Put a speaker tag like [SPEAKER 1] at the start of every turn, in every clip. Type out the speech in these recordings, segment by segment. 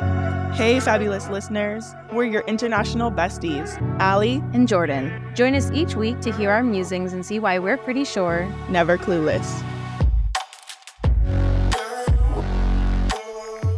[SPEAKER 1] Hey, fabulous listeners. We're your international besties, Allie,
[SPEAKER 2] and Jordan. Join us each week to hear our musings and see why we're pretty sure
[SPEAKER 1] never clueless.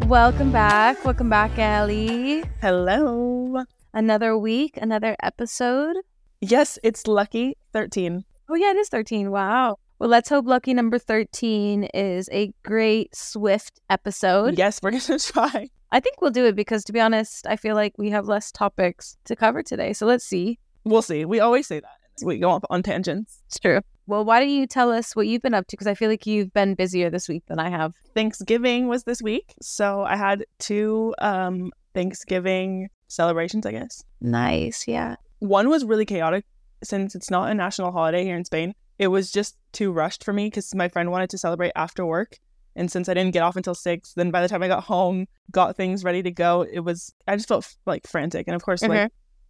[SPEAKER 2] Welcome back. Welcome back, Allie.
[SPEAKER 1] Hello.
[SPEAKER 2] Another week, another episode.
[SPEAKER 1] Yes, it's lucky 13.
[SPEAKER 2] Oh, yeah, it is 13. Wow. Well, let's hope lucky number 13 is a great, swift episode.
[SPEAKER 1] Yes, we're going to try.
[SPEAKER 2] I think we'll do it because, to be honest, I feel like we have less topics to cover today. So let's see.
[SPEAKER 1] We'll see. We always say that. We go off on tangents.
[SPEAKER 2] It's true. Well, why don't you tell us what you've been up to? Because I feel like you've been busier this week than I have.
[SPEAKER 1] Thanksgiving was this week. So I had two um, Thanksgiving celebrations, I guess.
[SPEAKER 2] Nice. Yeah.
[SPEAKER 1] One was really chaotic since it's not a national holiday here in Spain. It was just too rushed for me because my friend wanted to celebrate after work. And since I didn't get off until six, then by the time I got home, got things ready to go, it was, I just felt like frantic. And of course, like uh-huh.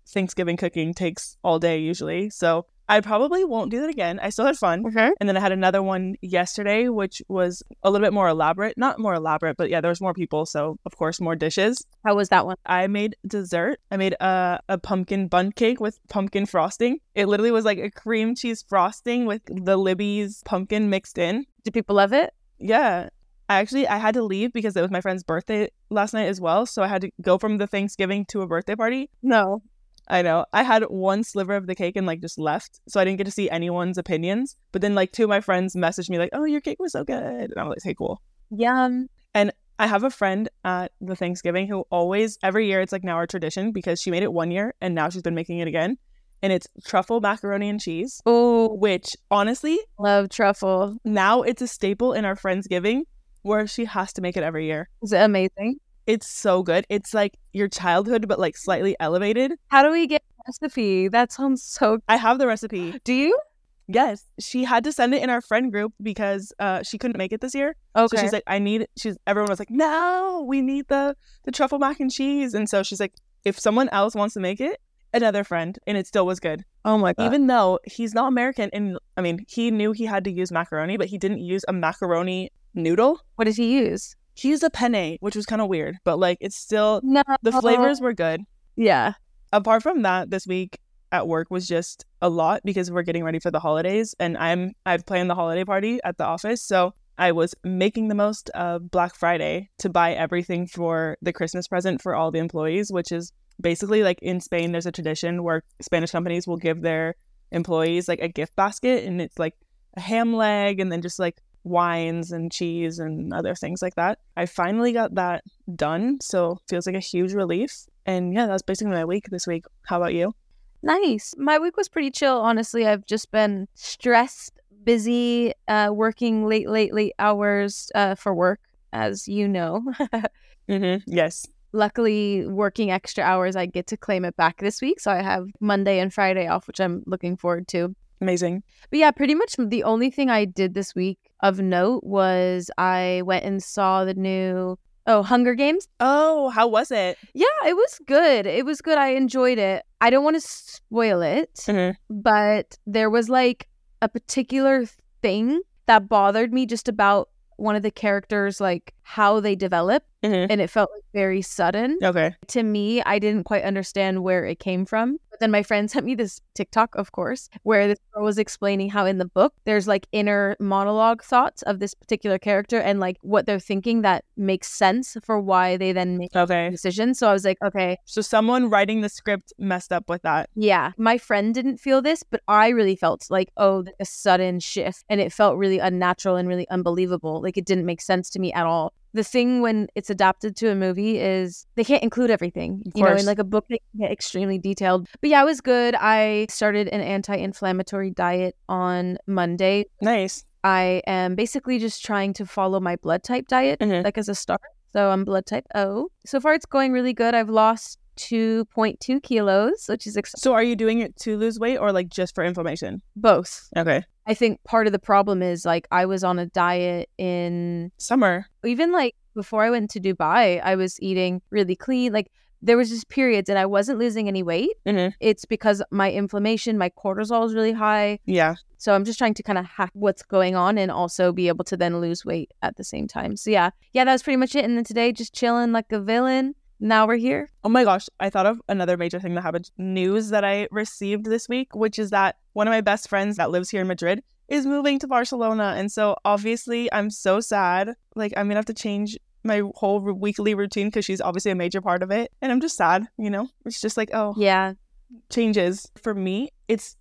[SPEAKER 1] Thanksgiving cooking takes all day usually. So I probably won't do that again. I still had fun.
[SPEAKER 2] Okay.
[SPEAKER 1] And then I had another one yesterday, which was a little bit more elaborate. Not more elaborate, but yeah, there was more people. So, of course, more dishes.
[SPEAKER 2] How was that one?
[SPEAKER 1] I made dessert. I made a, a pumpkin bundt cake with pumpkin frosting. It literally was like a cream cheese frosting with the Libby's pumpkin mixed in.
[SPEAKER 2] Did people love it?
[SPEAKER 1] Yeah. I actually I had to leave because it was my friend's birthday last night as well. So I had to go from the Thanksgiving to a birthday party.
[SPEAKER 2] No.
[SPEAKER 1] I know. I had one sliver of the cake and like just left. So I didn't get to see anyone's opinions. But then like two of my friends messaged me like, "Oh, your cake was so good." And I was like, "Hey, cool."
[SPEAKER 2] Yum.
[SPEAKER 1] And I have a friend at the Thanksgiving who always every year it's like now our tradition because she made it one year and now she's been making it again. And it's truffle macaroni and cheese.
[SPEAKER 2] Oh,
[SPEAKER 1] which honestly,
[SPEAKER 2] love truffle.
[SPEAKER 1] Now it's a staple in our Friendsgiving where she has to make it every year.
[SPEAKER 2] Is it amazing?
[SPEAKER 1] It's so good. It's like your childhood, but like slightly elevated.
[SPEAKER 2] How do we get recipe? That sounds so.
[SPEAKER 1] I have the recipe.
[SPEAKER 2] Do you?
[SPEAKER 1] Yes, she had to send it in our friend group because uh, she couldn't make it this year.
[SPEAKER 2] Okay.
[SPEAKER 1] So she's like, I need. She's everyone was like, no, we need the the truffle mac and cheese, and so she's like, if someone else wants to make it, another friend, and it still was good.
[SPEAKER 2] Oh my god!
[SPEAKER 1] Even though he's not American, and I mean, he knew he had to use macaroni, but he didn't use a macaroni noodle.
[SPEAKER 2] What did he use?
[SPEAKER 1] He used a penne, which was kind of weird, but like it's still no. the flavors were good.
[SPEAKER 2] Yeah.
[SPEAKER 1] Apart from that, this week at work was just a lot because we're getting ready for the holidays and I'm I've planned the holiday party at the office. So I was making the most of Black Friday to buy everything for the Christmas present for all the employees, which is basically like in Spain there's a tradition where Spanish companies will give their employees like a gift basket and it's like a ham leg and then just like wines and cheese and other things like that. I finally got that done, so feels like a huge relief. And yeah, that's basically my week this week. How about you?
[SPEAKER 2] Nice. My week was pretty chill, honestly. I've just been stressed, busy, uh, working late, late, late hours uh, for work, as you know.
[SPEAKER 1] mm-hmm. Yes.
[SPEAKER 2] Luckily, working extra hours, I get to claim it back this week. So I have Monday and Friday off, which I'm looking forward to.
[SPEAKER 1] Amazing.
[SPEAKER 2] But yeah, pretty much the only thing I did this week of note was I went and saw the new Oh, Hunger Games?
[SPEAKER 1] Oh, how was it?
[SPEAKER 2] Yeah, it was good. It was good. I enjoyed it. I don't want to spoil it,
[SPEAKER 1] mm-hmm.
[SPEAKER 2] but there was like a particular thing that bothered me just about one of the characters, like how they develop,
[SPEAKER 1] mm-hmm.
[SPEAKER 2] and it felt like very sudden.
[SPEAKER 1] Okay.
[SPEAKER 2] To me, I didn't quite understand where it came from. But then my friend sent me this TikTok, of course, where this girl was explaining how in the book there's like inner monologue thoughts of this particular character and like what they're thinking that makes sense for why they then make
[SPEAKER 1] okay.
[SPEAKER 2] decisions. So I was like, okay.
[SPEAKER 1] So someone writing the script messed up with that.
[SPEAKER 2] Yeah. My friend didn't feel this, but I really felt like, oh, a sudden shift. And it felt really unnatural and really unbelievable. Like it didn't make sense to me at all the thing when it's adapted to a movie is they can't include everything.
[SPEAKER 1] Of
[SPEAKER 2] you
[SPEAKER 1] course.
[SPEAKER 2] know, in like a book they can get extremely detailed. But yeah, it was good. I started an anti-inflammatory diet on Monday.
[SPEAKER 1] Nice.
[SPEAKER 2] I am basically just trying to follow my blood type diet,
[SPEAKER 1] mm-hmm.
[SPEAKER 2] like as a start. So I'm blood type O. So far, it's going really good. I've lost 2.2 kilos, which is exciting.
[SPEAKER 1] So are you doing it to lose weight or like just for inflammation?
[SPEAKER 2] Both.
[SPEAKER 1] Okay.
[SPEAKER 2] I think part of the problem is like I was on a diet in
[SPEAKER 1] summer.
[SPEAKER 2] Even like before I went to Dubai, I was eating really clean. Like there was just periods and I wasn't losing any weight.
[SPEAKER 1] Mhm.
[SPEAKER 2] It's because my inflammation, my cortisol is really high.
[SPEAKER 1] Yeah.
[SPEAKER 2] So I'm just trying to kind of hack what's going on and also be able to then lose weight at the same time. So yeah, yeah, that was pretty much it. And then today, just chilling like a villain. Now we're here.
[SPEAKER 1] Oh my gosh, I thought of another major thing that happened news that I received this week, which is that one of my best friends that lives here in Madrid is moving to Barcelona. And so obviously I'm so sad. Like I'm going to have to change my whole weekly routine because she's obviously a major part of it. And I'm just sad, you know? It's just like, oh,
[SPEAKER 2] Yeah,
[SPEAKER 1] changes. For me, it's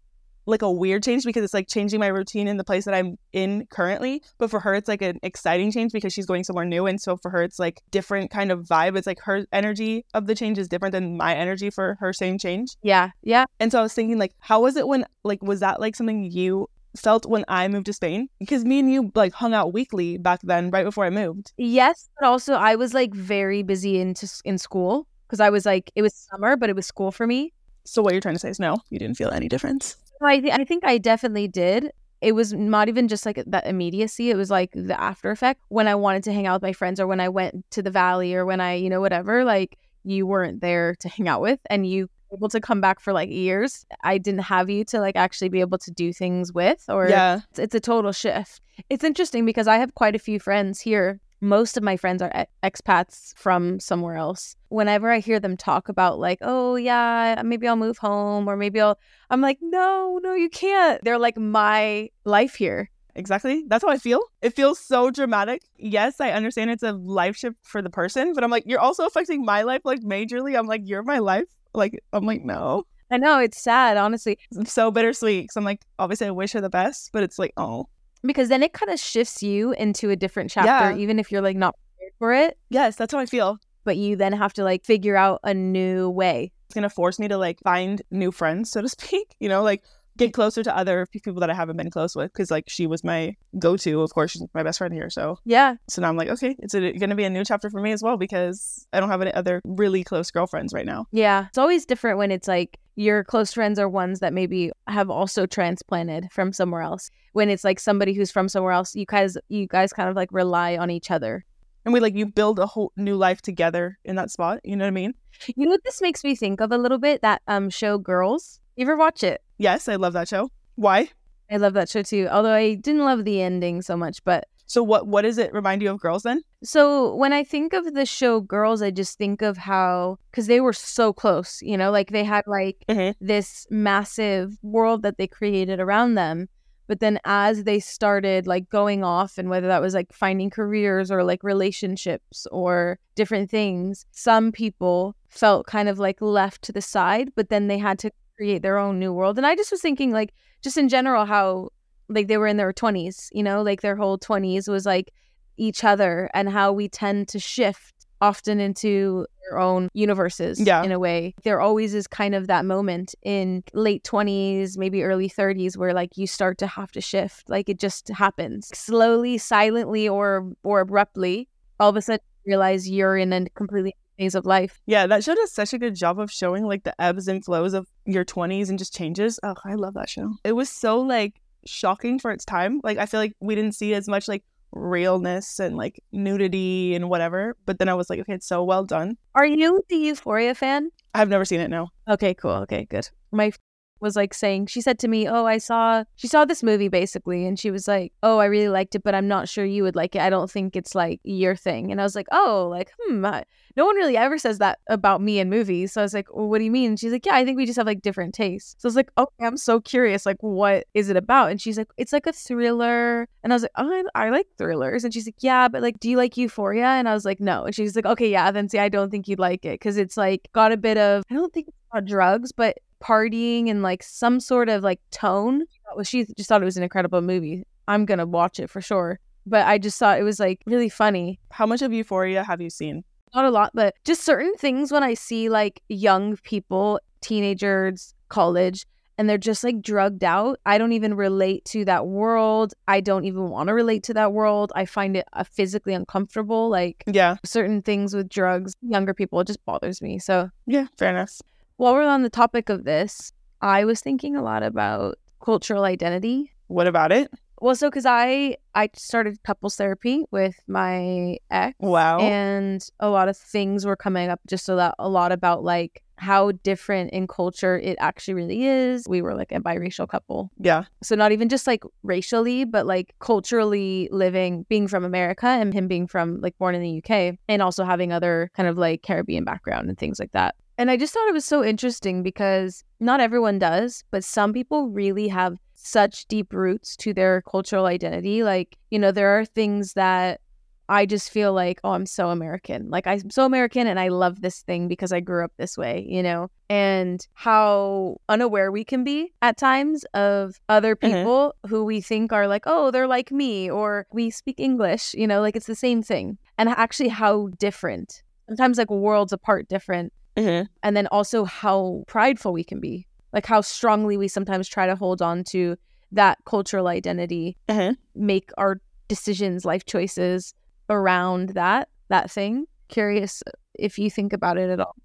[SPEAKER 1] like a weird change because it's like changing my routine in the place that I'm in currently. But for her, it's like an exciting change because she's going somewhere new. And so for her, it's like different kind of vibe. It's like her energy of the change is different than my energy for her same change.
[SPEAKER 2] yeah, yeah.
[SPEAKER 1] And so I was thinking, like, how was it when, like, was that like something you felt when I moved to Spain? Because me and you like hung out weekly back then, right before I moved.
[SPEAKER 2] Yes, but also I was like very busy into s- in school because I was like it was summer, but it was school for me.
[SPEAKER 1] So what you're trying to say is no, you didn't feel any difference.
[SPEAKER 2] I th- I think I definitely did. It was not even just like that immediacy. It was like the after effect when I wanted to hang out with my friends or when I went to the valley or when I, you know, whatever, like you weren't there to hang out with and you able to come back for like years. I didn't have you to like actually be able to do things with or
[SPEAKER 1] Yeah.
[SPEAKER 2] it's, it's a total shift. It's interesting because I have quite a few friends here. Most of my friends are expats from somewhere else. Whenever I hear them talk about like, oh yeah, maybe I'll move home or maybe I'll I'm like, no, no, you can't. They're like my life here.
[SPEAKER 1] Exactly. That's how I feel. It feels so dramatic. Yes, I understand it's a life shift for the person, but I'm like, you're also affecting my life like majorly. I'm like, you're my life. Like, I'm like, no.
[SPEAKER 2] I know it's sad, honestly,
[SPEAKER 1] It's so bittersweet. Cause I'm like, obviously, I wish her the best, but it's like, oh,
[SPEAKER 2] because then it kind of shifts you into a different chapter,
[SPEAKER 1] Yeah.
[SPEAKER 2] even if you're like not prepared for it.
[SPEAKER 1] yes, that's how I feel.
[SPEAKER 2] But you then have to like figure out a new way.
[SPEAKER 1] It's gonna force me to like find new friends, so to speak. You know, like get closer to other people that I haven't been close with. Cause like she was my go-to. Of course, she's my best friend here. So,
[SPEAKER 2] Yeah,
[SPEAKER 1] so now I'm like, okay, it's gonna be a new chapter for me as well because I don't have any other really close girlfriends right now.
[SPEAKER 2] yeah. It's always different when it's like your close friends are ones that maybe have also transplanted from somewhere else. When it's like somebody who's from somewhere else, you guys you guys kind of like rely on each other.
[SPEAKER 1] and we like you build a whole new life together in that spot. You know what I mean?
[SPEAKER 2] You know what this makes me think of a little bit? That um show Girls. You ever watch it?
[SPEAKER 1] Yes, I love that show. Why?
[SPEAKER 2] I love that show too. Although I didn't love the ending so much, but
[SPEAKER 1] So what what does it remind you of girls then?
[SPEAKER 2] so when I think of the show Girls, I just think of how cuz they were so close, you know, like they had like
[SPEAKER 1] Mhm.
[SPEAKER 2] this massive world that they created around them. But then as they started like going off and whether that was like finding careers or like relationships or different things, some people felt kind of like left to the side, but then they had to create their own new world. And I just was thinking like just in general how like they were in their 20s, you know, like their whole 20s was like each other and how we tend to shift often into their own universes
[SPEAKER 1] Yeah.
[SPEAKER 2] in a way. There always is kind of that moment in late 20s, maybe early 30s where like you start to have to shift. Like it just happens slowly, silently or or abruptly. All of a sudden you realize you're in a completely phase of life.
[SPEAKER 1] Yeah, that show does such a good job of showing like the ebbs and flows of your 20s and just changes. Oh, I love that show. It was so like shocking for its time. Like I feel like we didn't see as much like realness and like nudity and whatever. But then I was like, okay, it's so well done.
[SPEAKER 2] Are you the Euphoria fan?
[SPEAKER 1] I've never seen it. No.
[SPEAKER 2] Okay, cool. Okay, good. My was like saying she said to me, "Oh, I saw she saw this movie basically." And she was like, "Oh, I really liked it, but I'm not sure you would like it. I don't think it's like your thing." And I was like, "Oh, like hmm, I- no one really ever says that about me in movies." So I was like, well, "What do you mean?" And she's like, "Yeah, I think we just have like different tastes." So I was like, "Okay, I'm so curious. Like, what is it about?" And she's like, "It's like a thriller." And I was like, "Oh, I, I like thrillers." And she's like, "Yeah, but like, do you like Euphoria?" And I was like, "No." And she's like, "Okay, yeah, then see, I don't think you'd like it because it's like got a bit of I don't think it's drugs, but partying and like some sort of like tone. Well, she just thought it was an incredible movie. I'm gonna watch it for sure. But I just thought it was like really funny.
[SPEAKER 1] How much of Euphoria have you seen?
[SPEAKER 2] Not a lot, but just certain things when I see like young people, teenagers, college, and they're just like drugged out. I don't even relate to that world. I don't even want to relate to that world. I find it uh, physically uncomfortable. Like
[SPEAKER 1] Yeah.
[SPEAKER 2] certain things with drugs, younger people, it just bothers me. So
[SPEAKER 1] Yeah. Fair enough.
[SPEAKER 2] While we're on the topic of this, I was thinking a lot about cultural identity.
[SPEAKER 1] What about it?
[SPEAKER 2] Well, so because I I started couples therapy with my ex,
[SPEAKER 1] Wow.
[SPEAKER 2] and a lot of things were coming up just a lot, a lot about like how different in culture it actually really is. We were like a biracial couple,
[SPEAKER 1] yeah.
[SPEAKER 2] so not even just like racially, but like culturally living, being from America and him being from like born in the UK, and also having other kind of like Caribbean background and things like that. And I just thought it was so interesting because not everyone does, but some people really have such deep roots to their cultural identity. Like, you know, there are things that I just feel like, oh, I'm so American. Like, I'm so American and I love this thing because I grew up this way, you know? And how unaware we can be at times of other
[SPEAKER 1] Mhm.
[SPEAKER 2] people who we think are like, oh, they're like me or we speak English, you know, like it's the same thing. And actually, how different, sometimes like worlds apart different
[SPEAKER 1] hmm
[SPEAKER 2] and then also how prideful we can be like how strongly we sometimes try to hold on to that cultural identity
[SPEAKER 1] hmm
[SPEAKER 2] make our decisions life choices around that that thing curious if you think about it at all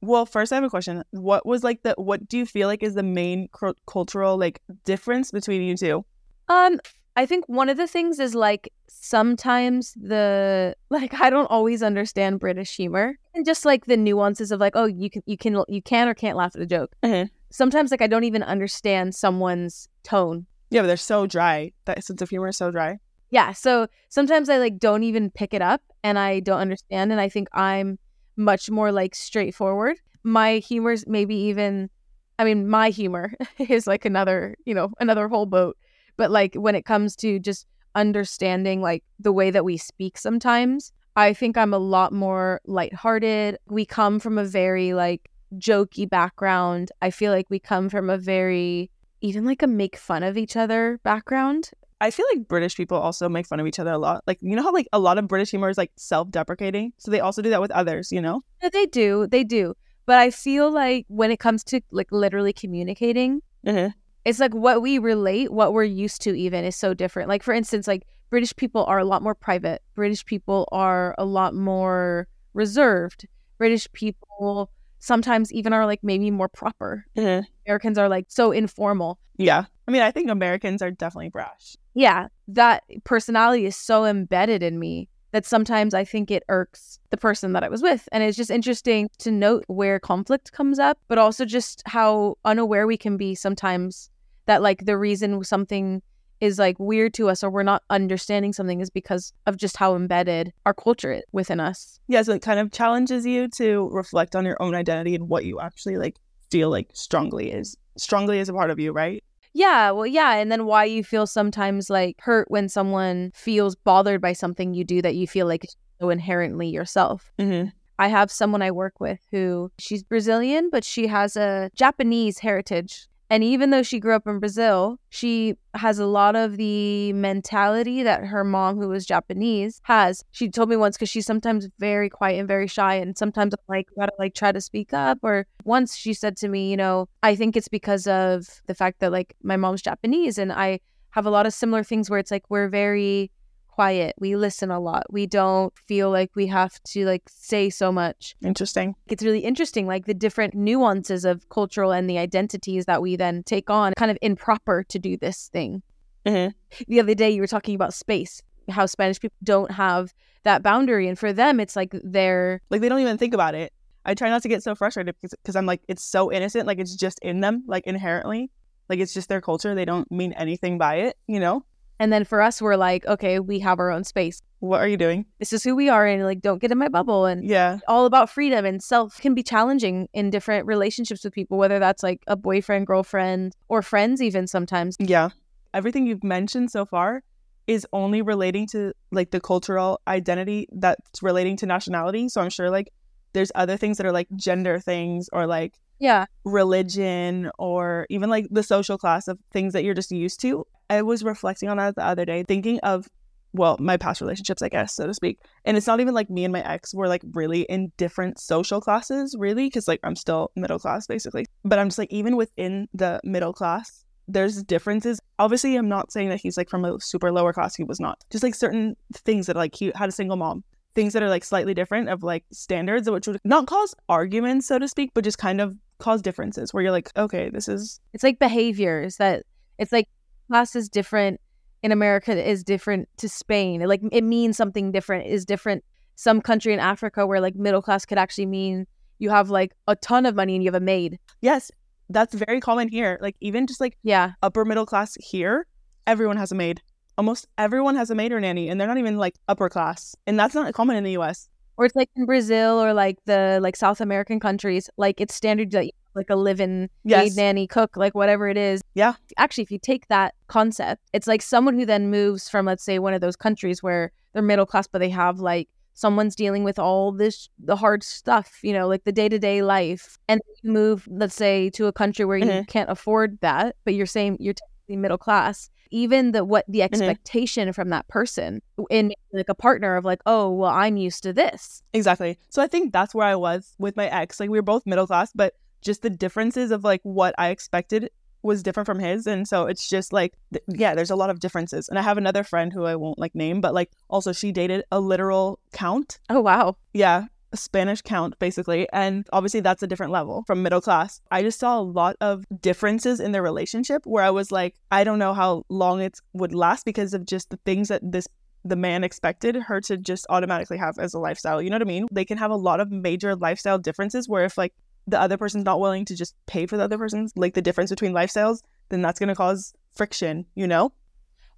[SPEAKER 1] Well, first I have a question. What was like the what do you feel like is the main cr- cultural like difference between you two?
[SPEAKER 2] um i think one of the things is like sometimes the like i don't always understand british humor and just like the nuances of like oh you can you can you can or can't laugh at a joke
[SPEAKER 1] Mhm.
[SPEAKER 2] sometimes like i don't even understand someone's tone
[SPEAKER 1] Yeah, but they're so dry. That sense of humor is so dry.
[SPEAKER 2] yeah so sometimes i like don't even pick it up and i don't understand and i think i'm much more like straightforward my humor's maybe even i mean my humor is like another you know another whole boat but like when it comes to just understanding like the way that we speak sometimes i think i'm a lot more lighthearted we come from a very like jokey background i feel like we come from a very even like a make fun of each other background
[SPEAKER 1] I feel like British people also make fun of each other a lot. Like you know how like a lot of British humor is like self-deprecating, so they also do that with others. You know?
[SPEAKER 2] Yeah, they do. They do. But I feel like when it comes to like literally communicating,
[SPEAKER 1] hmm
[SPEAKER 2] it's like what we relate, what we're used to even is so different. Like for instance, like British people are a lot more private. British people are a lot more reserved. British people sometimes even are like maybe more proper.
[SPEAKER 1] hmm
[SPEAKER 2] Americans are like so informal.
[SPEAKER 1] Yeah. I mean, I think Americans are definitely brash.
[SPEAKER 2] Yeah, that personality is so embedded in me that sometimes I think it irks the person that I was with. And it's just interesting to note where conflict comes up, but also just how unaware we can be sometimes that, like, the reason something is like weird to us or we're not understanding something is because of just how embedded our culture is within us.
[SPEAKER 1] Yeah, so it kind of challenges you to reflect on your own identity and what you actually like feel like strongly is strongly is a part of you, right?
[SPEAKER 2] Yeah, well, yeah. And then why you feel sometimes like hurt when someone feels bothered by something you do that you feel like so inherently yourself.
[SPEAKER 1] Mm-hmm.
[SPEAKER 2] I have someone I work with who she's Brazilian, but she has a Japanese heritage. And even though she grew up in Brazil, she has a lot of the mentality that her mom, who was Japanese, has. She told me once because she's sometimes very quiet and very shy, and sometimes I'm like gotta like try to speak up. Or once she said to me, you know, I think it's because of the fact that like my mom's Japanese, and I have a lot of similar things where it's like we're very quiet. We listen a lot. We don't feel like we have to like say so much.
[SPEAKER 1] Interesting.
[SPEAKER 2] It's really interesting, like the different nuances of cultural and the identities that we then take on, kind of improper to do this thing.
[SPEAKER 1] hmm
[SPEAKER 2] The other day, you were talking about space, how Spanish people don't have that boundary. And for them, it's like they're,
[SPEAKER 1] Like they don't even think about it. I try not to get so frustrated because because I'm like it's so innocent, like it's just in them, like inherently, like it's just their culture. They don't mean anything by it, you know.
[SPEAKER 2] And then for us, we're like, okay, we have our own space.
[SPEAKER 1] What are you doing?
[SPEAKER 2] This is who we are. And like, don't get in my bubble. And
[SPEAKER 1] Yeah.
[SPEAKER 2] all about freedom and self can be challenging in different relationships with people, whether that's like a boyfriend, girlfriend, or friends, even sometimes.
[SPEAKER 1] Yeah. Everything you've mentioned so far is only relating to like the cultural identity that's relating to nationality. So I'm sure like there's other things that are like gender things or like
[SPEAKER 2] Yeah.
[SPEAKER 1] religion or even like the social class of things that you're just used to. I was reflecting on that the other day, thinking of well, my past relationships, I guess, so to speak. And it's not even like me and my ex were like really in different social classes, really, because like I'm still middle class basically. But I'm just like, even within the middle class, there's differences. Obviously, I'm not saying that he's like from a super lower class. He was not. Just like certain things that like he had a single mom, things that are like slightly different of like standards, which would not cause arguments, so to speak, but just kind of cause differences where you're like, okay, this is
[SPEAKER 2] It's like behaviors that it's like class is different in America is different to Spain. Like it means something different, is different. Some country in Africa where like middle class could actually mean you have like a ton of money and you have a maid.
[SPEAKER 1] Yes, that's very common here. Like even just like
[SPEAKER 2] Yeah.
[SPEAKER 1] upper middle class here, everyone has a maid. Almost everyone has a maid or nanny, and they're not even like upper class, and that's not common in the U.S.
[SPEAKER 2] Or it's like in Brazil or like the like South American countries, like it's standard that you like a live-in
[SPEAKER 1] Yes,
[SPEAKER 2] maid, nanny, cook, like whatever it is.
[SPEAKER 1] Yeah.
[SPEAKER 2] Actually, if you take that concept, it's like someone who then moves from, let's say, one of those countries where they're middle class, but they have like someone's dealing with all this, the hard stuff, you know, like the day to day life. And you move, let's say, to a country where you
[SPEAKER 1] Mhm.
[SPEAKER 2] can't afford that, but you're saying you're technically middle class. Even the what the
[SPEAKER 1] Mm-hmm.
[SPEAKER 2] expectation from that person in like a partner of like, oh, well, I'm used to this.
[SPEAKER 1] exactly. So I think that's where I was with my ex. Like we were both middle class, but just the differences of like what I expected was different from his, and so it's just like th- yeah, there's a lot of differences. And I have another friend who I won't like name, but like also she dated a literal count
[SPEAKER 2] Oh wow.
[SPEAKER 1] yeah, a Spanish count basically. And obviously that's a different level from middle class. I just saw a lot of differences in their relationship where I was like, I don't know how long it would last because of just the things that this the man expected her to just automatically have as a lifestyle. You know what I mean? They can have a lot of major lifestyle differences where if like the other person's not willing to just pay for the other person's like the difference between lifestyles, then that's gonna cause friction, you know?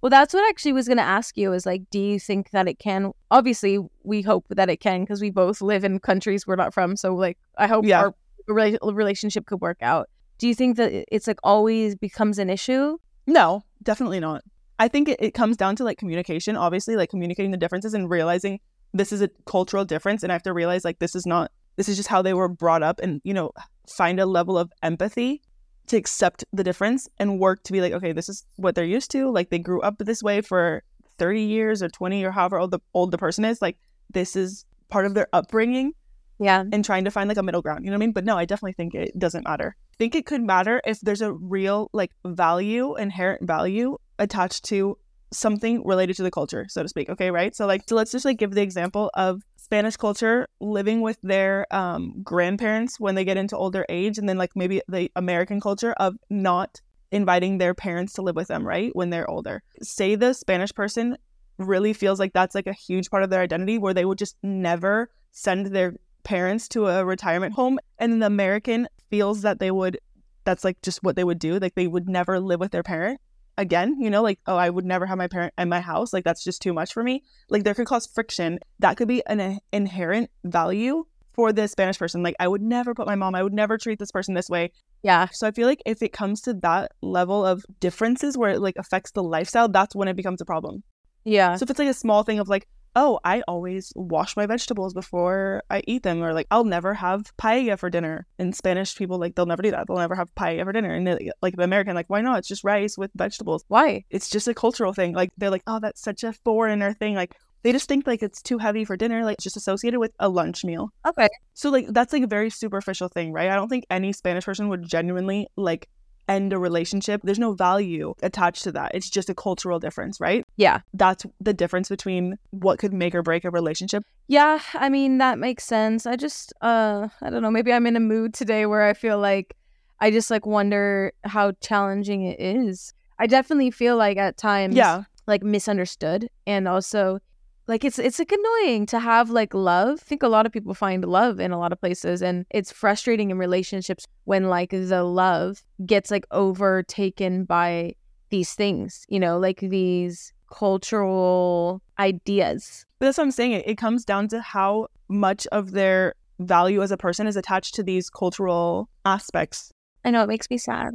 [SPEAKER 2] Well, that's what I actually was going to ask you is like, do you think that it can? Obviously, we hope that it can because we both live in countries we're not from. So, like, I hope
[SPEAKER 1] Yeah.
[SPEAKER 2] our rela- relationship could work out. Do you think that it's like always becomes an issue?
[SPEAKER 1] No, definitely not. I think it, it comes down to like communication, obviously, like communicating the differences and realizing this is a cultural difference. And I have to realize like this is not, this is just how they were brought up and, you know, find a level of empathy to accept the difference and work to be like, okay, this is what they're used to. Like they grew up this way for 30 years or 20 or however old the, old the person is. Like this is part of their upbringing
[SPEAKER 2] Yeah.
[SPEAKER 1] and trying to find like a middle ground. You know what I mean? But no, I definitely think it doesn't matter. I think it could matter if there's a real like value, inherent value attached to something related to the culture, so to speak. Okay, right? So like so let's just like give the example of Spanish culture living with their um grandparents when they get into older age and then like maybe the American culture of not inviting their parents to live with them, right? When they're older. Say the Spanish person really feels like that's like a huge part of their identity where they would just never send their parents to a retirement home and then the American feels that they would that's like just what they would do like they would never live with their parent again you know like oh I would never have my parent in my house like that's just too much for me. Like there could cause friction. That could be an uh, inherent value for the Spanish person. Like I would never put my mom I would never treat this person this way.
[SPEAKER 2] Yeah.
[SPEAKER 1] so I feel like if it comes to that level of differences where it like affects the lifestyle that's when it becomes a problem.
[SPEAKER 2] Yeah.
[SPEAKER 1] so if it's like a small thing of like, oh, I always wash my vegetables before I eat them, or like I'll never have paella for dinner. In Spanish, people like they'll never do that. They'll never have paella for dinner. And like the American, like why not? It's just rice with vegetables.
[SPEAKER 2] Why?
[SPEAKER 1] It's just a cultural thing. Like they're like, oh, that's such a foreigner thing. Like they just think like it's too heavy for dinner. Like it's just associated with a lunch meal.
[SPEAKER 2] Okay.
[SPEAKER 1] So like that's like a very superficial thing, right? I don't think any Spanish person would genuinely like end a relationship. There's no value attached to that. It's just a cultural difference, right?
[SPEAKER 2] Yeah.
[SPEAKER 1] That's the difference between what could make or break a relationship.
[SPEAKER 2] Yeah. I mean, that makes sense. I just, uh, I don't know. Maybe I'm in a mood today where I feel like I just like wonder how challenging it is. I definitely feel like at times,
[SPEAKER 1] Yeah.
[SPEAKER 2] like misunderstood and also like it's it's like annoying to have like love. I think a lot of people find love in a lot of places and it's frustrating in relationships when like the love gets like overtaken by these things, you know, like these cultural ideas.
[SPEAKER 1] But that's what I'm saying. It, it comes down to how much of their value as a person is attached to these cultural aspects.
[SPEAKER 2] I know it makes me sad.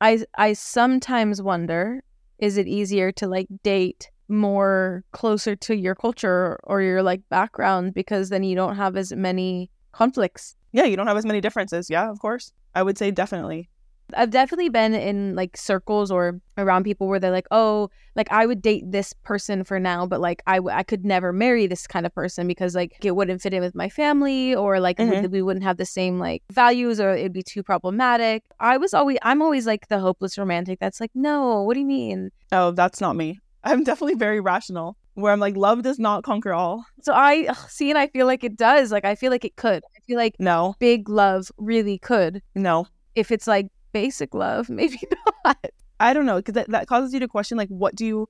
[SPEAKER 2] I I sometimes wonder is it easier to like date more closer to your culture or your like background because then you don't have as many conflicts.
[SPEAKER 1] Yeah, you don't have as many differences. Yeah, of course. I would say definitely.
[SPEAKER 2] I've definitely been in like circles or around people where they're like, "Oh, like I would date this person for now, but like I, w- I could never marry this kind of person because like it wouldn't fit in with my family or like we-
[SPEAKER 1] Mhm.
[SPEAKER 2] we wouldn't have the same like values or it'd be too problematic." I was always I'm always like the hopeless romantic that's like, "No, what do you mean?"
[SPEAKER 1] Oh, that's not me. I'm definitely very rational, where I'm like, love does not conquer all.
[SPEAKER 2] So I see and I feel like it does. Like I feel like it could. I feel like
[SPEAKER 1] No,
[SPEAKER 2] big love really could.
[SPEAKER 1] no.
[SPEAKER 2] If it's like basic love, maybe not.
[SPEAKER 1] I don't know because that, that causes you to question like what do you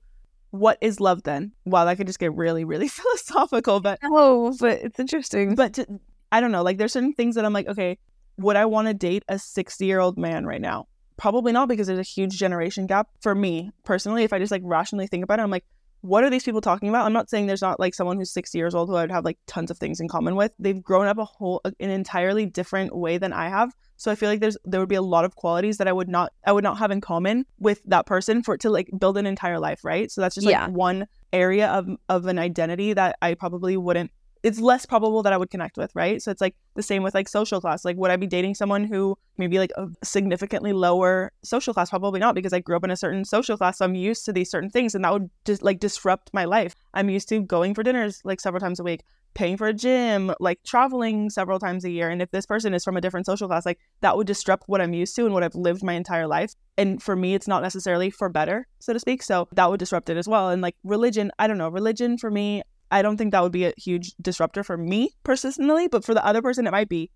[SPEAKER 1] what is love then? Wow, that could just get really, really philosophical. But
[SPEAKER 2] oh, but it's interesting.
[SPEAKER 1] but to, I don't know. Like there's certain things that I'm like, okay, would I want to date a 60 year old man right now? Probably not because there's a huge generation gap for me personally. If I just like rationally think about it, I'm like, what are these people talking about? I'm not saying there's not like someone who's 60 years old who I would have like tons of things in common with. They've grown up a whole an entirely different way than I have. So I feel like there's there would be a lot of qualities that I would not I would not have in common with that person for it to like build an entire life, right? So that's just like
[SPEAKER 2] Yeah.
[SPEAKER 1] one area of of an identity that I probably wouldn't it's less probable that I would connect with, right? So it's like the same with like social class. Like, would I be dating someone who maybe like a significantly lower social class? Probably not because I grew up in a certain social class. So I'm used to these certain things and that would just like disrupt my life. I'm used to going for dinners like several times a week, paying for a gym, like traveling several times a year. And if this person is from a different social class, like that would disrupt what I'm used to and what I've lived my entire life. And for me, it's not necessarily for better, so to speak. So that would disrupt it as well. And like religion, I don't know, religion for me, I don't think that would be a huge disruptor for me personally, but for the other person, it might be.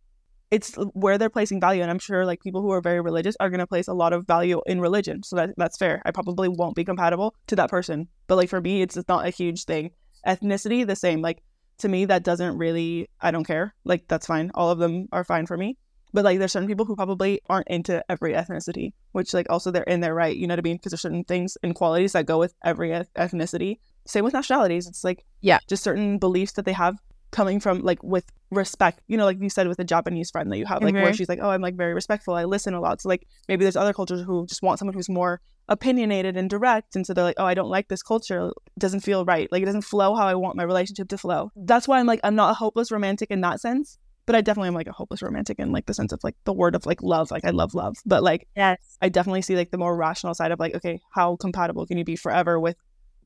[SPEAKER 1] It's where they're placing value, and I'm sure like people who are very religious are going to place a lot of value in religion, so that that's fair. I probably won't be compatible to that person, but like for me, it's, it's not a huge thing. Ethnicity, the same. Like to me, that doesn't really. I don't care. Like that's fine. All of them are fine for me. But like there's certain people who probably aren't into every ethnicity, which like also they're in their right. You know what I mean? Because there's certain things and qualities that go with every eth- ethnicity. Same with nationalities. It's like
[SPEAKER 2] Yeah.
[SPEAKER 1] just certain beliefs that they have coming from like with respect. You know, like you said with a Japanese friend that you have, like where
[SPEAKER 2] Mhm.
[SPEAKER 1] she's like, oh, I'm like very respectful. I listen a lot. So like maybe there's other cultures who just want someone who's more opinionated and direct, and so they're like, oh, I don't like this culture. It doesn't feel right. Like it doesn't flow how I want my relationship to flow. That's why I'm like, I'm not a hopeless romantic in that sense. But I definitely am like a hopeless romantic in like the sense of like the word of like love. Like I love love. But like
[SPEAKER 2] yes.
[SPEAKER 1] I definitely see like the more rational side of like, okay, how compatible can you be forever with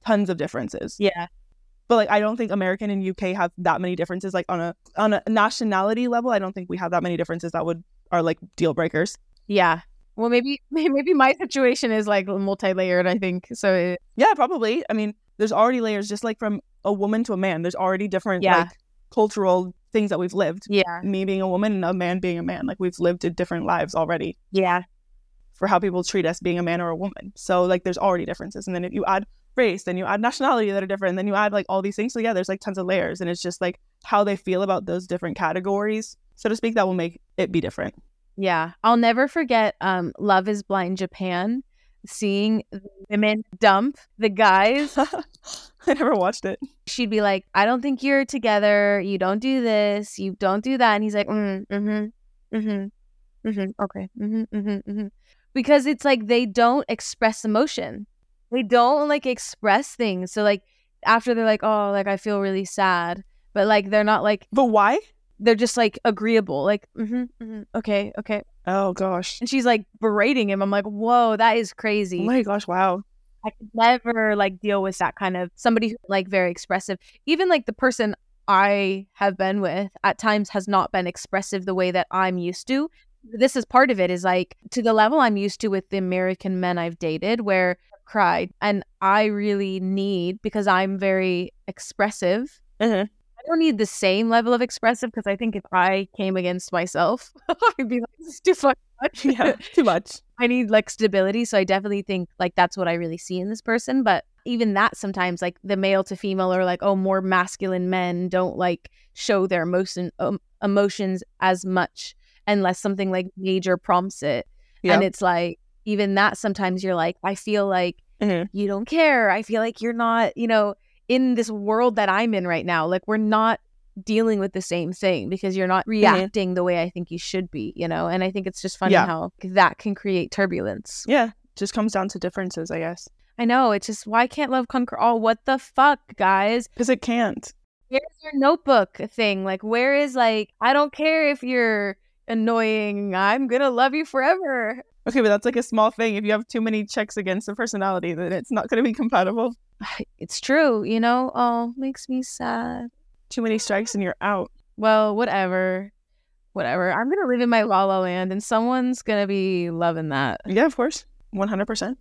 [SPEAKER 1] tons of differences?
[SPEAKER 2] Yeah.
[SPEAKER 1] But like I don't think American and UK have that many differences. Like on a on a nationality level, I don't think we have that many differences that would are like deal breakers.
[SPEAKER 2] Yeah. Well, maybe maybe my situation is like multi-layered. I think so. It,
[SPEAKER 1] Yeah, probably. I mean, there's already layers just like from a woman to a man. There's already different
[SPEAKER 2] Yeah.
[SPEAKER 1] like cultural things that we've lived.
[SPEAKER 2] yeah.
[SPEAKER 1] Me being a woman and a man being a man. Like we've lived in different lives already
[SPEAKER 2] Yeah.
[SPEAKER 1] for how people treat us being a man or a woman. So like there's already differences. And then if you add race, then you add nationality that are different, and then you add like all these things. So yeah, there's like tons of layers. And it's just like how they feel about those different categories, so to speak, that will make it be different.
[SPEAKER 2] Yeah. I'll never forget um Love is Blind Japan seeing women dump the guys.
[SPEAKER 1] I never watched it.
[SPEAKER 2] She'd be like, I don't think you're together. You don't do this. You don't do that. And he's like, mm, mm-hmm, mm-hmm, mm-hmm, okay, mm-hmm, mm-hmm, mm-hmm. Because it's like they don't express emotion. They don't like express things. So like after they're like, oh, like I feel really sad. But like they're not like
[SPEAKER 1] But why?
[SPEAKER 2] they're just like agreeable. Like, mm-hmm, mm-hmm, okay, okay.
[SPEAKER 1] Oh gosh.
[SPEAKER 2] And she's like berating him. I'm like, whoa, that is crazy.
[SPEAKER 1] Oh my gosh, wow.
[SPEAKER 2] I could never like deal with that kind of somebody who's like very expressive. Even like the person I have been with at times has not been expressive the way that I'm used to. This is part of it is like to the level I'm used to with the American men I've dated where cried and I really need because I'm very expressive.
[SPEAKER 1] Mhm.
[SPEAKER 2] I don't need the same level of expressive because I think if I came against myself, I'd be like, this is too much.
[SPEAKER 1] Yeah, too much.
[SPEAKER 2] I need like stability. So I definitely think like that's what I really see in this person. But even that sometimes like the male to female or like, oh, more masculine men don't like show their emotion um, emotions as much unless something like major prompts it.
[SPEAKER 1] Yeah.
[SPEAKER 2] And it's like even that sometimes you're like, I feel like
[SPEAKER 1] Mhm.
[SPEAKER 2] you don't care. I feel like you're not, you know, in this world that I'm in right now. Like we're not dealing with the same thing because you're not reacting the way I think you should be, you know? And I think it's just funny
[SPEAKER 1] Yeah.
[SPEAKER 2] how that can create turbulence.
[SPEAKER 1] Yeah. Just comes down to differences, I guess.
[SPEAKER 2] I know. It's just why can't love conquer all? What the fuck, guys?
[SPEAKER 1] Because it can't.
[SPEAKER 2] Where's your notebook thing? Like, where is like, I don't care if you're annoying. I'm gonna love you forever.
[SPEAKER 1] Okay, but that's like a small thing. If you have too many checks against a personality, then it's not going to be compatible.
[SPEAKER 2] It's true, you know. Oh, makes me sad.
[SPEAKER 1] Too many strikes and you're out.
[SPEAKER 2] Well, whatever, whatever. I'm gonna live in my la la land, and someone's gonna be loving that.
[SPEAKER 1] Yeah, of course. 100%.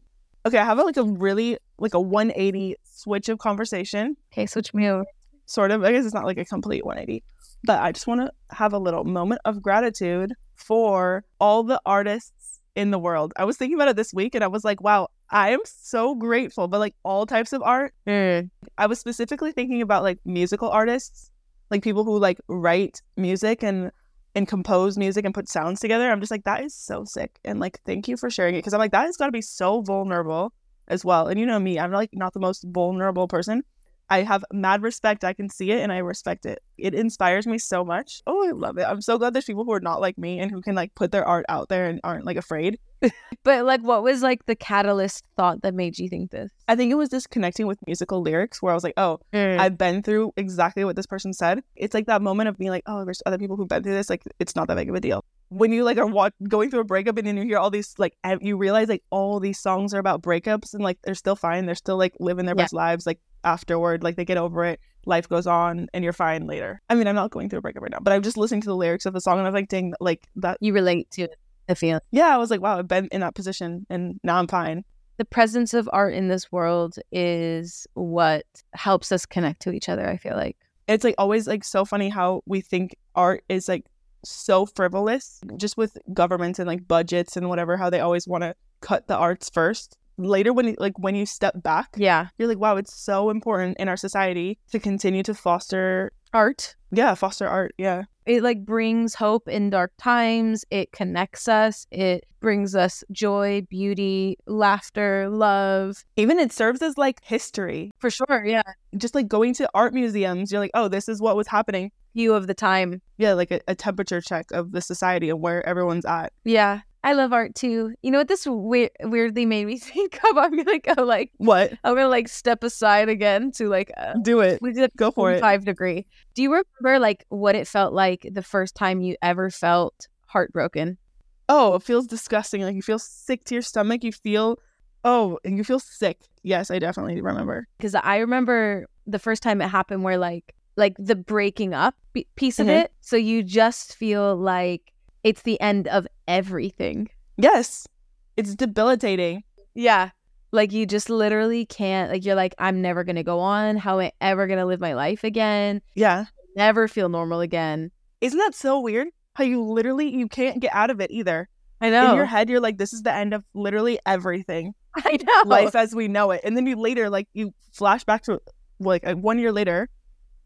[SPEAKER 1] Okay, I have a, like a really, like a 180 switch of conversation.
[SPEAKER 2] Okay, switch me over.
[SPEAKER 1] Sort of. I guess it's not like a complete 180. But I just want to have a little moment of gratitude for all the artists in the world. I was thinking about it this week and I was like, wow, I am so grateful, but like all types of art.
[SPEAKER 2] Mm.
[SPEAKER 1] I was specifically thinking about like musical artists, like people who like write music and and compose music and put sounds together. I'm just like that is so sick, and like thank you for sharing it because I'm like that has got to be so vulnerable as well. And you know me, I'm like not the most vulnerable person. I have mad respect. I can see it and I respect it. It inspires me so much. Oh, I love it. I'm so glad there's people who are not like me and who can like put their art out there and aren't like afraid.
[SPEAKER 2] But like, what was like the catalyst thought that made you think this?
[SPEAKER 1] I think it was just connecting with musical lyrics where I was like, oh, mm. I've been through exactly what this person said. It's like that moment of being like, oh, there's other people who've been through this. Like, it's not that big of a deal. When you like are wa- going through a breakup and then you hear all these like, you realize like all these songs are about breakups and like they're still fine. They're still like living their
[SPEAKER 2] Yeah.
[SPEAKER 1] best lives like afterward. Like they get over it. Life goes on and you're fine later. I mean, I'm not going through a breakup right now, but I'm just listening to the lyrics of the song and I was like, dang, like that.
[SPEAKER 2] you relate to the feeling.
[SPEAKER 1] Yeah, I was like, wow, I've been in that position and now I'm fine.
[SPEAKER 2] The presence of art in this world is what helps us connect to each other. I feel like.
[SPEAKER 1] it's like always like so funny how we think art is like so frivolous just with governments and like budgets and whatever how they always want to cut the arts first later when you- like when you step back
[SPEAKER 2] Yeah,
[SPEAKER 1] you're like wow it's so important in our society to continue to foster
[SPEAKER 2] art.
[SPEAKER 1] yeah foster art yeah
[SPEAKER 2] It like brings hope in dark times. It connects us. It brings us joy, beauty, laughter, love.
[SPEAKER 1] even it serves as like history
[SPEAKER 2] For sure. Yeah.
[SPEAKER 1] just like going to art museums you're like oh this is what was happening
[SPEAKER 2] View of the time.
[SPEAKER 1] yeah like a, a temperature check of the society and where everyone's at
[SPEAKER 2] Yeah. I love art too. You know what this we- weirdly made me think of? I'm gonna go like
[SPEAKER 1] what
[SPEAKER 2] I'm gonna like step aside again to like uh,
[SPEAKER 1] do it
[SPEAKER 2] we did
[SPEAKER 1] go for it
[SPEAKER 2] five degree. Do you remember like what it felt like the first time you ever felt heartbroken?
[SPEAKER 1] oh, it feels disgusting. Like you feel sick to your stomach. You feel, oh, and you feel sick. Yes, I definitely remember.
[SPEAKER 2] Because I remember the first time it happened where like like the breaking up piece of
[SPEAKER 1] Mhm.
[SPEAKER 2] it. So you just feel like it's the end of everything.
[SPEAKER 1] Yes, it's debilitating.
[SPEAKER 2] Yeah. Like you just literally can't like you're like I'm never going to go on. How am I ever going to live my life again?
[SPEAKER 1] Yeah.
[SPEAKER 2] Never feel normal again.
[SPEAKER 1] Isn't that so weird? How you literally you can't get out of it either.
[SPEAKER 2] I know.
[SPEAKER 1] In your head, you're like, this is the end of literally everything,
[SPEAKER 2] I know.
[SPEAKER 1] life as we know it. And then you later, like, you flash back to like uh, one year later,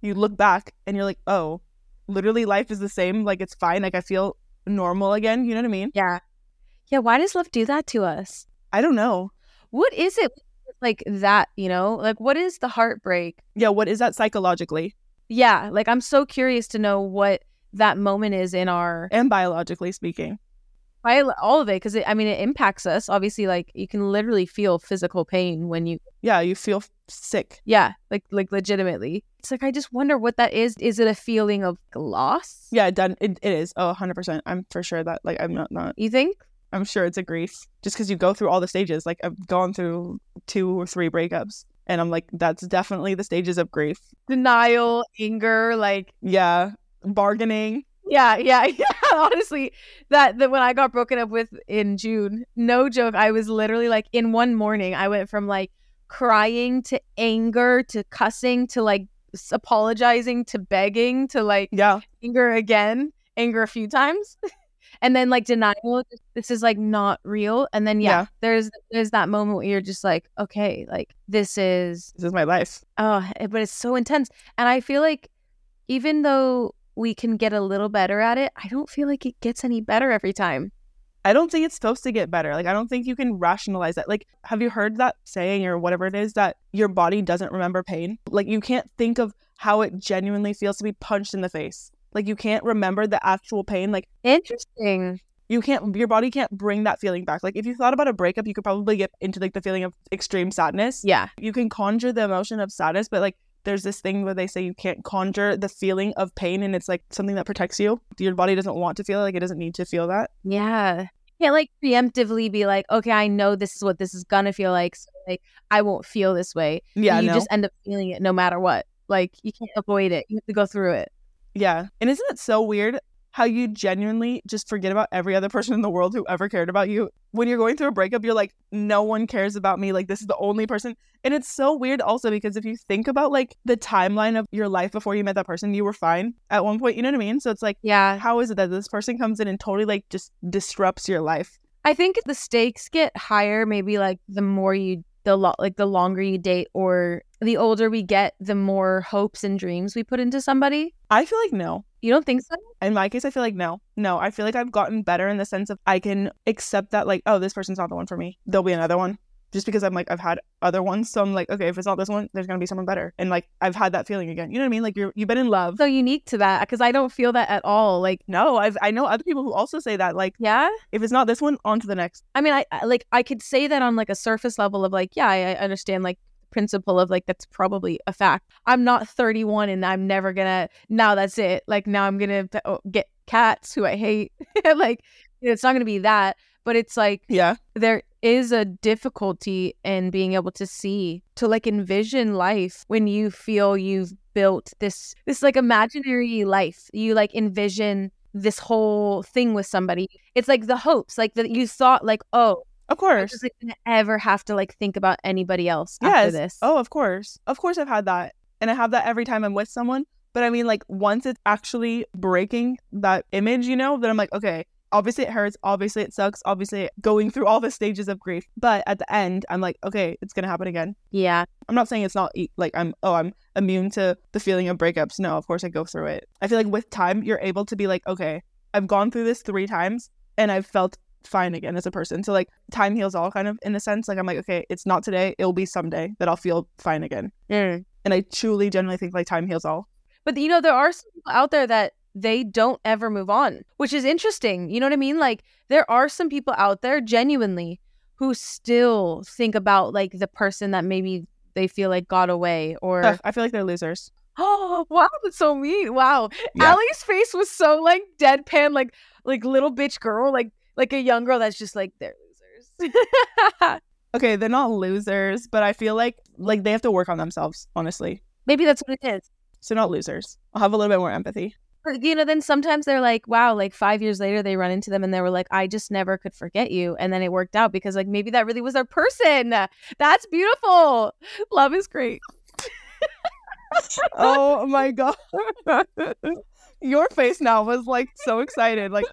[SPEAKER 1] you look back and you're like, oh, literally life is the same. Like it's fine. Like I feel normal again. You know what I mean?
[SPEAKER 2] Yeah. Yeah, why does love do that to us?
[SPEAKER 1] I don't know.
[SPEAKER 2] What is it like that, you know? Like what is the heartbreak?
[SPEAKER 1] Yeah. What is that psychologically
[SPEAKER 2] Yeah, like I'm so curious to know what that moment is in our
[SPEAKER 1] and biologically speaking?
[SPEAKER 2] By all of it because I mean it impacts us. Obviously, like you can literally feel physical pain when you
[SPEAKER 1] Yeah. You feel sick.
[SPEAKER 2] yeah, like like legitimately. It's like I just wonder what that is. Is it a feeling of loss?
[SPEAKER 1] Yeah, done. It, it is. Oh, 100%. I'm for sure that, like, I'm not, not,
[SPEAKER 2] You think?
[SPEAKER 1] I'm sure it's a grief just because you go through all the stages. Like, I've gone through two or three breakups, and I'm like, that's definitely the stages of grief.
[SPEAKER 2] Denial, anger, like
[SPEAKER 1] Yeah. Bargaining.
[SPEAKER 2] Yeah, yeah, yeah. Honestly, that that when I got broken up with in June, no joke, I was literally like in one morning, I went from like crying to anger to cussing to like apologizing to begging to like
[SPEAKER 1] Yeah.
[SPEAKER 2] anger again, anger a few times. And then like denial, this is like not real. And then yeah,
[SPEAKER 1] Yeah.
[SPEAKER 2] there's there's that moment where you're just like, okay, like this is
[SPEAKER 1] This is my life.
[SPEAKER 2] Oh, eh, but it's so intense. And I feel like even though we can get a little better at it, I don't feel like it gets any better every time.
[SPEAKER 1] I don't think it's supposed to get better. Like, I don't think you can rationalize that. Like, have you heard that saying or whatever it is that your body doesn't remember pain? Like, you can't think of how it genuinely feels to be punched in the face. Like, you can't remember the actual pain. Like,
[SPEAKER 2] Interesting.
[SPEAKER 1] you can't your body can't bring that feeling back like if you thought about a breakup you could probably get into like the feeling of extreme sadness
[SPEAKER 2] Yeah.
[SPEAKER 1] you can conjure the emotion of sadness but like there's this thing where they say you can't conjure the feeling of pain and it's like something that protects you your body doesn't want to feel it, like it doesn't need to feel that
[SPEAKER 2] Yeah. You can't like preemptively be like, okay, I know this is what this is gonna feel like. So like I won't feel this way.
[SPEAKER 1] yeah
[SPEAKER 2] you
[SPEAKER 1] no
[SPEAKER 2] just end up feeling it no matter what. Like you can't avoid it. You have to go through it.
[SPEAKER 1] yeah and isn't it so weird how you genuinely just forget about every other person in the world who ever cared about you. When you're going through a breakup you're like no one cares about me. Like this is the only person. And it's so weird also because if you think about like the timeline of your life before you met that person you were fine at one point you know what i mean? So it's like
[SPEAKER 2] Yeah.
[SPEAKER 1] how is it that this person comes in and totally like just disrupts your life?
[SPEAKER 2] I think the stakes get higher maybe like the more you the lo- like the longer you date or the older we get, the more hopes and dreams we put into somebody.
[SPEAKER 1] I feel like no.
[SPEAKER 2] You don't think so?
[SPEAKER 1] In my case, I feel like no. No, I feel like I've gotten better in the sense of I can accept that, like, oh, this person's not the one for me. There'll be another one. Just because I'm like, I've had other ones. So I'm like, okay, if it's not this one, there's going to be someone better. And like, I've had that feeling again. You know what I mean? Like, you're, you've been in love.
[SPEAKER 2] So unique to that because I don't feel that at all. Like,
[SPEAKER 1] No, I've, I know other people who also say that. Like,
[SPEAKER 2] yeah.
[SPEAKER 1] if it's not this one, on to the next.
[SPEAKER 2] I mean, I, like I could say that on like a surface level of like, yeah, I, I understand like principle of like that's probably a fact. I'm not 31 and I'm never gonna. Now that's it. Like now I'm gonna oh, get cats who I hate. like you know, it's not gonna be that. But it's like
[SPEAKER 1] Yeah.
[SPEAKER 2] there is a difficulty in being able to see to like envision life when you feel you've built this this like imaginary life you like envision this whole thing with somebody it's like the hopes like that you thought like oh
[SPEAKER 1] Of
[SPEAKER 2] I'm
[SPEAKER 1] course.
[SPEAKER 2] just like ever have to like think about anybody else after this
[SPEAKER 1] Oh, of course. Of course, I've had that. And I have that every time I'm with someone. But I mean, like, once it's actually breaking that image, you know, then I'm like, okay, obviously it hurts. Obviously it sucks. Obviously going through all the stages of grief. But at the end, I'm like, okay, it's going to happen again.
[SPEAKER 2] yeah
[SPEAKER 1] I'm not saying it's not like I'm, oh, I'm immune to the feeling of breakups. No, of course I go through it. I feel like with time, you're able to be like, okay, I've gone through this three times and I've felt fine again as a person. So like time heals all kind of in a sense. Like I'm like, okay, it's not today. It'll be someday that I'll feel fine again.
[SPEAKER 2] Mm.
[SPEAKER 1] And I truly genuinely think like time heals all.
[SPEAKER 2] But you know, there are some people out there that they don't ever move on, which is interesting. You know what I mean? Like there are some people out there genuinely who still think about like the person that maybe they feel like got away or
[SPEAKER 1] Ugh, I feel like they're losers.
[SPEAKER 2] oh wow, that's so mean. Wow.
[SPEAKER 1] Yeah.
[SPEAKER 2] Allie's face was so like deadpan, like like little bitch girl, like like a young girl that's just like they're losers.
[SPEAKER 1] Okay, they're not losers, but I feel like like they have to work on themselves, honestly.
[SPEAKER 2] maybe that's what it is.
[SPEAKER 1] So not losers. I'll have a little bit more empathy.
[SPEAKER 2] But, you know, then sometimes they're like, wow, like five years later, they run into them and they were like, I just never could forget you. And then it worked out because, like, maybe that really was their person. That's beautiful. Love is great.
[SPEAKER 1] oh my god. Your face now was like so excited. Like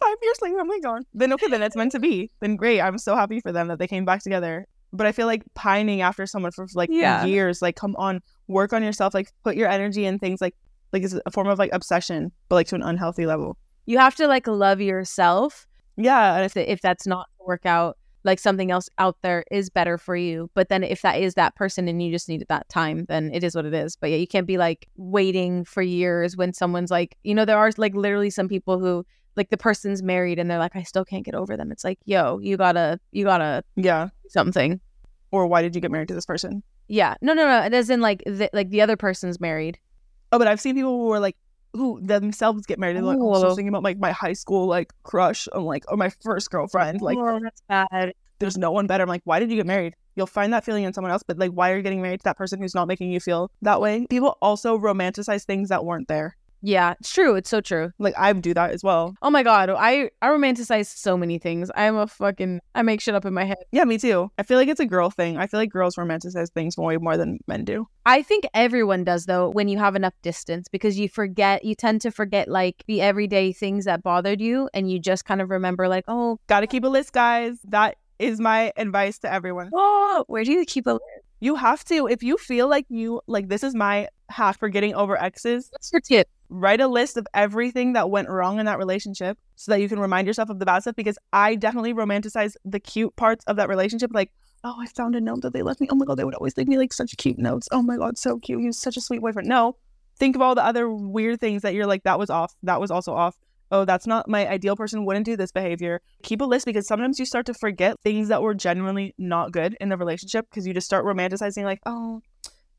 [SPEAKER 1] five years later, oh my god. Then okay, then it's meant to be. Then great. I'm so happy for them that they came back together. But I feel like pining after someone for like
[SPEAKER 2] Yeah.
[SPEAKER 1] years, like come on, work on yourself, like put your energy in things like like it's a form of like obsession, but like to an unhealthy level.
[SPEAKER 2] You have to like love yourself.
[SPEAKER 1] Yeah. And
[SPEAKER 2] If, if that's not to work out, like something else out there is better for you. But then if that is that person and you just needed that time, then it is what it is. But yeah, you can't be like waiting for years when someone's like, you know, there are like literally some people who like the person's married and they're like, I still can't get over them. It's like, yo, you gotta, you gotta
[SPEAKER 1] yeah.
[SPEAKER 2] something.
[SPEAKER 1] Or why did you get married to this person?
[SPEAKER 2] Yeah. No, no, no. It doesn't like the, like the other person's married.
[SPEAKER 1] Oh, but I've seen people who are like who themselves get married. They're like, oh, I was
[SPEAKER 2] Oh.
[SPEAKER 1] thinking about like my high school like crush. I'm like, or my first girlfriend. Like,
[SPEAKER 2] oh, that's bad.
[SPEAKER 1] there's no one better. I'm like, why did you get married? You'll find that feeling in someone else, but like, why are you getting married to that person who's not making you feel that way? People also romanticize things that weren't there.
[SPEAKER 2] Yeah, it's true. It's so true.
[SPEAKER 1] Like, I do that as well.
[SPEAKER 2] Oh my god, I I romanticize so many things. I'm a fucking I make shit up in my head.
[SPEAKER 1] Yeah, me too. I feel like it's a girl thing. I feel like girls romanticize things way more than men do.
[SPEAKER 2] I think everyone does though when you have enough distance because you forget you tend to forget like the everyday things that bothered you and you just kind of remember like, oh,
[SPEAKER 1] Gotta keep a list, guys. That is my advice to everyone.
[SPEAKER 2] oh where do you keep a list?
[SPEAKER 1] You have to. If you feel like you, like, this is my hack for getting over exes,
[SPEAKER 2] what's your tip?
[SPEAKER 1] Write a list of everything that went wrong in that relationship so that you can remind yourself of the bad stuff because I definitely romanticize the cute parts of that relationship like oh I found a note that they left me. Oh my god they would always leave me like such cute notes. Oh my god so cute. He was such a sweet boyfriend. No think of all the other weird things that you're like that was off. That was also off. Oh that's not my ideal person. Wouldn't do this behavior. Keep a list because sometimes you start to forget things that were genuinely not good in the relationship because you just start romanticizing like oh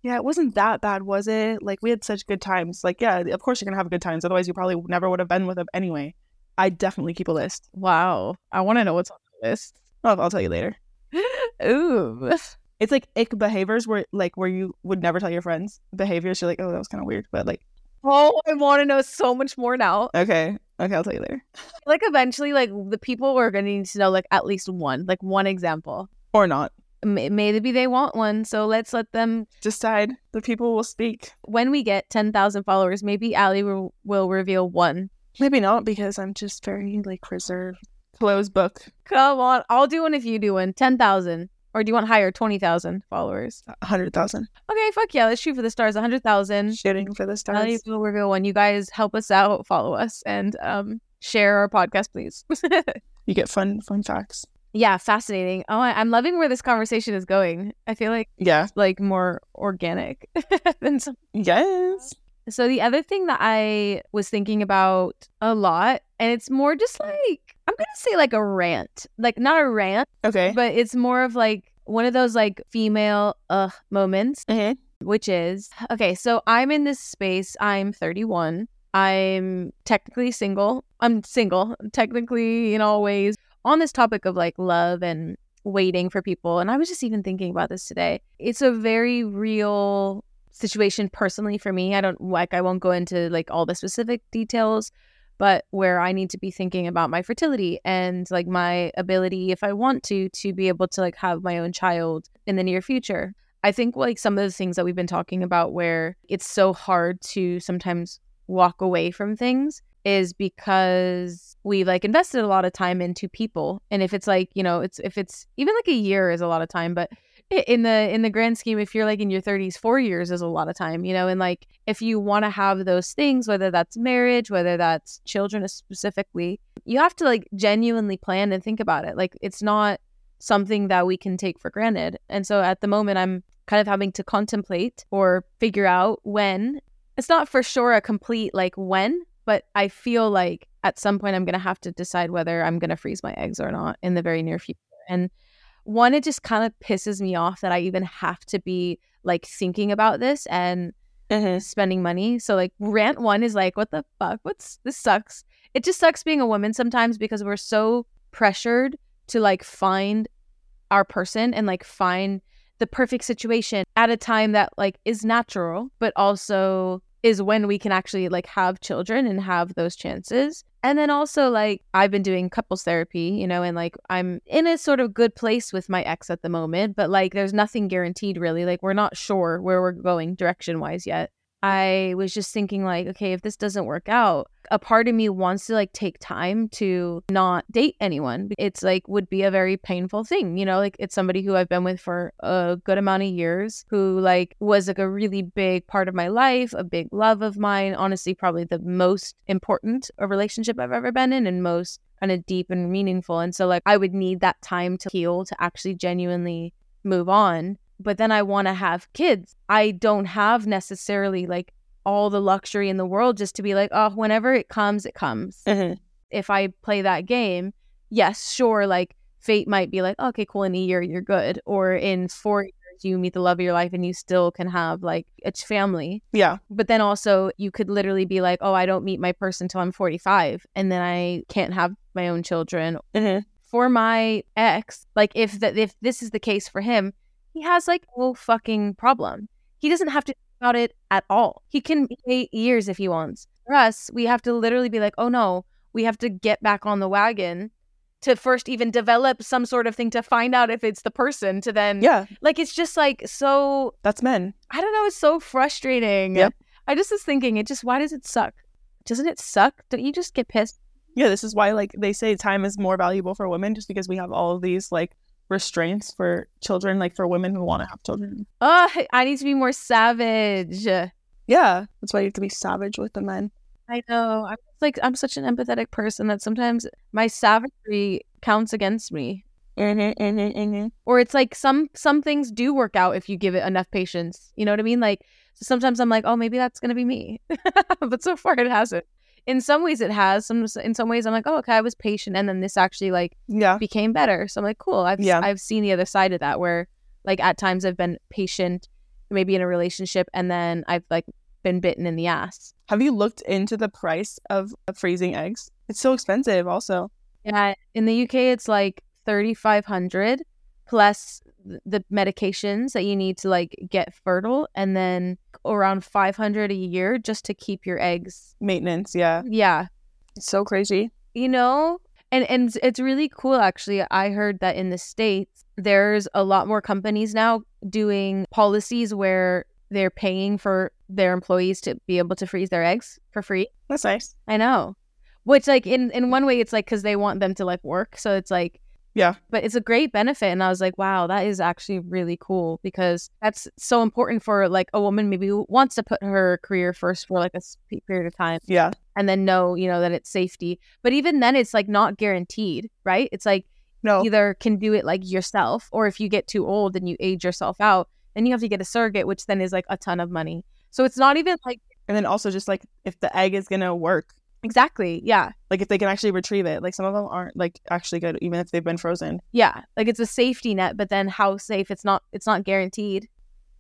[SPEAKER 1] yeah, it wasn't that bad, was it? Like, we had such good times. Like, yeah, of course you're going to have good times. Otherwise, you probably never would have been with him anyway. I definitely keep a list.
[SPEAKER 2] Wow. I want to know what's on the list.
[SPEAKER 1] I'll, I'll tell you later.
[SPEAKER 2] Ooh.
[SPEAKER 1] It's like ick behaviors where, like, where you would never tell your friends behaviors. You're like, oh, that was kind of weird. But, like,
[SPEAKER 2] Oh, I want to know so much more now.
[SPEAKER 1] okay, okay, I'll tell you later.
[SPEAKER 2] Like eventually like the people are going to need to know like at least one, like one example.
[SPEAKER 1] Or not.
[SPEAKER 2] May- Maybe they want one, so let's let them
[SPEAKER 1] Decide. The people will speak.
[SPEAKER 2] when we get 10,000 followers, maybe Allie will, will reveal one.
[SPEAKER 1] Maybe not because I'm just very, like, reserved. Closed book.
[SPEAKER 2] Come on. I'll do one if you do one. 10,000. Or do you want higher? 20,000 followers.
[SPEAKER 1] A hundred thousand.
[SPEAKER 2] Okay, fuck yeah. Let's shoot for the stars. 100,000.
[SPEAKER 1] Shooting for the stars.
[SPEAKER 2] leave the reveal one. You guys help us out, follow us, and um, share our podcast, please.
[SPEAKER 1] You get fun fun facts.
[SPEAKER 2] Yeah, fascinating. Oh, I- I'm loving where this conversation is going. I feel like
[SPEAKER 1] Yeah.
[SPEAKER 2] it's like more organic than some.
[SPEAKER 1] Yes.
[SPEAKER 2] So the other thing that I was thinking about a lot, and it's more just like I'm gonna say like a rant, like not a rant,
[SPEAKER 1] Okay.
[SPEAKER 2] but it's more of like one of those like female uh moments
[SPEAKER 1] Mhm.
[SPEAKER 2] which is okay so i'm in this space i'm 31 i'm technically single i'm single technically in all ways on this topic of like love and waiting for people and i was just even thinking about this today it's a very real situation personally for me i don't like i won't go into like all the specific details but where i need to be thinking about my fertility and like my ability if i want to to be able to like have my own child in the near future. I think like some of the things that we've been talking about where it's so hard to sometimes walk away from things is because we've like invested a lot of time into people and if it's like you know it's if it's even like a year is a lot of time but in the in the grand scheme if you're like in your 30s 4 years is a lot of time you know and like if you want to have those things whether that's marriage whether that's children specifically you have to like genuinely plan and think about it like it's not something that we can take for granted. And so at the moment, I'm kind of having to contemplate or figure out when. It's not for sure a complete like when, but I feel like at some point I'm going to have to decide whether I'm going to freeze my eggs or not in the very near future. And one, it just kind of pisses me off that I even have to be like thinking about this and
[SPEAKER 1] Mhm.
[SPEAKER 2] spending money. So like rant one is like, what the fuck? What's this sucks. It just sucks being a woman sometimes because we're so pressured to like find our person and like find the perfect situation at a time that like is natural, but also is when we can actually like have children and have those chances. And then also like I've been doing couples therapy, you know, and like I'm in a sort of good place with my ex at the moment, but like there's nothing guaranteed really. Like we're not sure where we're going direction wise yet. I was just thinking like, okay, if this doesn't work out, a part of me wants to like take time to not date anyone. It's like would be a very painful thing, you know, like it's somebody who I've been with for a good amount of years who like was like a really big part of my life, a big love of mine, honestly probably the most important relationship I've ever been in and most kind of deep and meaningful. And so like I would need that time to heal to actually genuinely move on but then I want to have kids. I don't have necessarily like all the luxury in the world just to be like, oh, whenever it comes, it comes.
[SPEAKER 1] Mhm.
[SPEAKER 2] If I play that game, yes, sure, like fate might be like, okay, cool, in a year you're good, or in four years you meet the love of your life and you still can have like a family.
[SPEAKER 1] Yeah.
[SPEAKER 2] But then also you could literally be like, oh, I don't meet my person till I'm 45, and then I can't have my own children.
[SPEAKER 1] Mhm.
[SPEAKER 2] For my ex, like if that if this is the case for him, he has like no fucking problem. He doesn't have to think about it at all. He can wait years if he wants. For us, we have to literally be like, oh no, we have to get back on the wagon to first even develop some sort of thing to find out if it's the person to then
[SPEAKER 1] Yeah.
[SPEAKER 2] like it's just like so
[SPEAKER 1] That's men.
[SPEAKER 2] I don't know, it's so frustrating.
[SPEAKER 1] Yep.
[SPEAKER 2] I just was thinking, it just why does it suck? Doesn't it suck? Don't you just get pissed?
[SPEAKER 1] Yeah. This is why like they say time is more valuable for women just because we have all of these like restraints for children, like for women who want to have children.
[SPEAKER 2] Oh, I need to be more savage.
[SPEAKER 1] Yeah. That's why you have to be savage with the men.
[SPEAKER 2] I know. I'm like I'm such an empathetic person that sometimes my savagery counts against me.
[SPEAKER 1] Mm-hmm, mm-hmm, mm-hmm.
[SPEAKER 2] Or it's like some some things do work out if you give it enough patience. You know what I mean? Like so sometimes I'm like, oh, maybe that's gonna be me, but so far it hasn't. In some ways it has. Some in some ways I'm like, oh, okay, I was patient, and then this actually like
[SPEAKER 1] Yeah.
[SPEAKER 2] became better. So I'm like, cool. I've
[SPEAKER 1] Yeah.
[SPEAKER 2] I've seen the other side of that where like at times I've been patient, maybe in a relationship, and then I've like been bitten in the ass.
[SPEAKER 1] Have you looked into the price of freezing eggs? It's so expensive, also.
[SPEAKER 2] Yeah, in the UK it's like thirty five hundred plus the medications that you need to like get fertile, and then around five hundred a year just to keep your eggs.
[SPEAKER 1] Maintenance, yeah.
[SPEAKER 2] Yeah,
[SPEAKER 1] It's so crazy.
[SPEAKER 2] you know and and it's really cool actually i heard that in the states there's a lot more companies now doing policies where they're paying for their employees to be able to freeze their eggs for free
[SPEAKER 1] That's nice.
[SPEAKER 2] i know which like in in one way it's like because they want them to like work so it's like
[SPEAKER 1] Yeah.
[SPEAKER 2] but it's a great benefit and i was like wow that is actually really cool because that's so important for like a woman maybe who wants to put her career first for like a period of time
[SPEAKER 1] Yeah.
[SPEAKER 2] and then know you know that it's safety but even then it's like not guaranteed right it's like
[SPEAKER 1] No.
[SPEAKER 2] either can do it like yourself or if you get too old and you age yourself out then you have to get a surrogate which then is like a ton of money so it's not even like
[SPEAKER 1] And then also just like if the egg is gonna work,
[SPEAKER 2] exactly yeah
[SPEAKER 1] like if they can actually retrieve it. Like some of them aren't like actually good, even if they've been frozen.
[SPEAKER 2] yeah like it's a safety net but then how safe it's not it's not guaranteed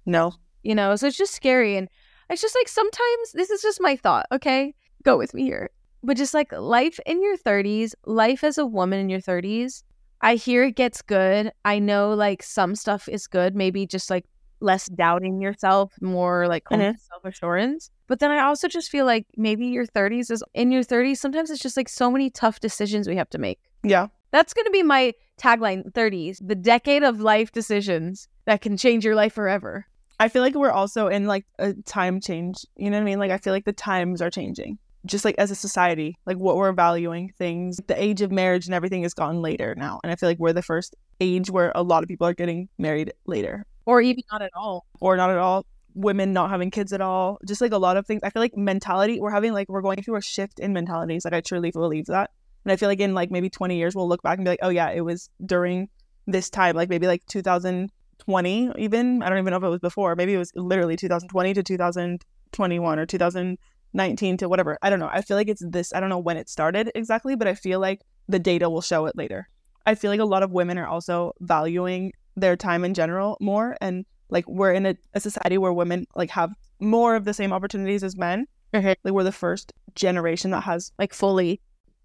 [SPEAKER 1] No.
[SPEAKER 2] you know so it's just scary and it's just like sometimes this is just my thought okay go with me here but just like life in your 30s life as a woman in your 30s i hear it gets good i know like some stuff is good maybe just like less doubting yourself more like
[SPEAKER 1] Mhm.
[SPEAKER 2] self-assurance but then i also just feel like maybe your 30s is in your 30s sometimes it's just like so many tough decisions we have to make
[SPEAKER 1] Yeah.
[SPEAKER 2] that's going to be my tagline 30s the decade of life decisions that can change your life forever
[SPEAKER 1] I feel like we're also in like a time change. You know what I mean? Like I feel like the times are changing. Just like as a society, like what we're valuing things. The age of marriage and everything has gone later now. And I feel like we're the first age where a lot of people are getting married later.
[SPEAKER 2] or even not at all.
[SPEAKER 1] Or not at all. Women not having kids at all. Just like a lot of things. I feel like mentality, we're having like we're going through a shift in mentalities. Like I truly believe that. And I feel like in like maybe 20 years we'll look back and be like, oh yeah, it was during this time, like maybe like 2020 even. I don't even know if it was before. Maybe it was literally 2020 to 2021 or 2019 to whatever. I don't know. I feel like it's this. I don't know when it started exactly, but I feel like the data will show it later. I feel like a lot of women are also valuing their time in general more and like we're in a, a society where women like have more of the same opportunities as men.
[SPEAKER 2] Mhm.
[SPEAKER 1] Like we're the first generation that has
[SPEAKER 2] Like fully.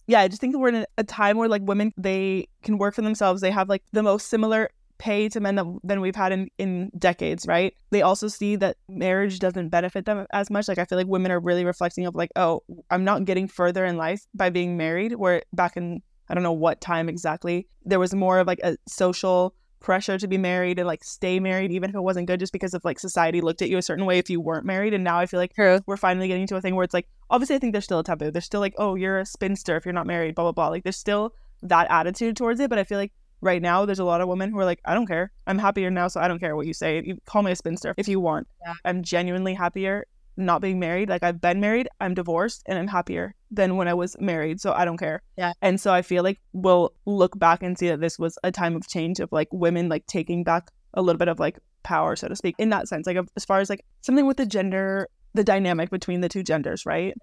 [SPEAKER 1] yeah, I just think we're in a, a time where like women they can work for themselves. They have like the most similar pay to men that, than we've had in in decades, right? They also see that marriage doesn't benefit them as much. Like I feel like women are really reflecting of like, oh, I'm not getting further in life by being married. Where back in I don't know what time exactly, there was more of like a social pressure to be married and like stay married even if it wasn't good just because of like society looked at you a certain way if you weren't married and now I feel like
[SPEAKER 2] True.
[SPEAKER 1] we're finally getting to a thing where it's like obviously I think there's still a taboo. There's still like, oh, you're a spinster if you're not married, blah blah blah. Like there's still that attitude towards it, but I feel like right now there's a lot of women who are like, I don't care. I'm happier now, so I don't care what you say. You call me a spinster if you want.
[SPEAKER 2] Yeah.
[SPEAKER 1] I'm genuinely happier not being married. Like I've been married, I'm divorced, and I'm happier than when I was married. So I don't care.
[SPEAKER 2] Yeah.
[SPEAKER 1] And so I feel like we'll look back and see that this was a time of change of like women like taking back a little bit of like power, so to speak, in that sense. Like as far as like something with the gender, the dynamic between the two genders, right?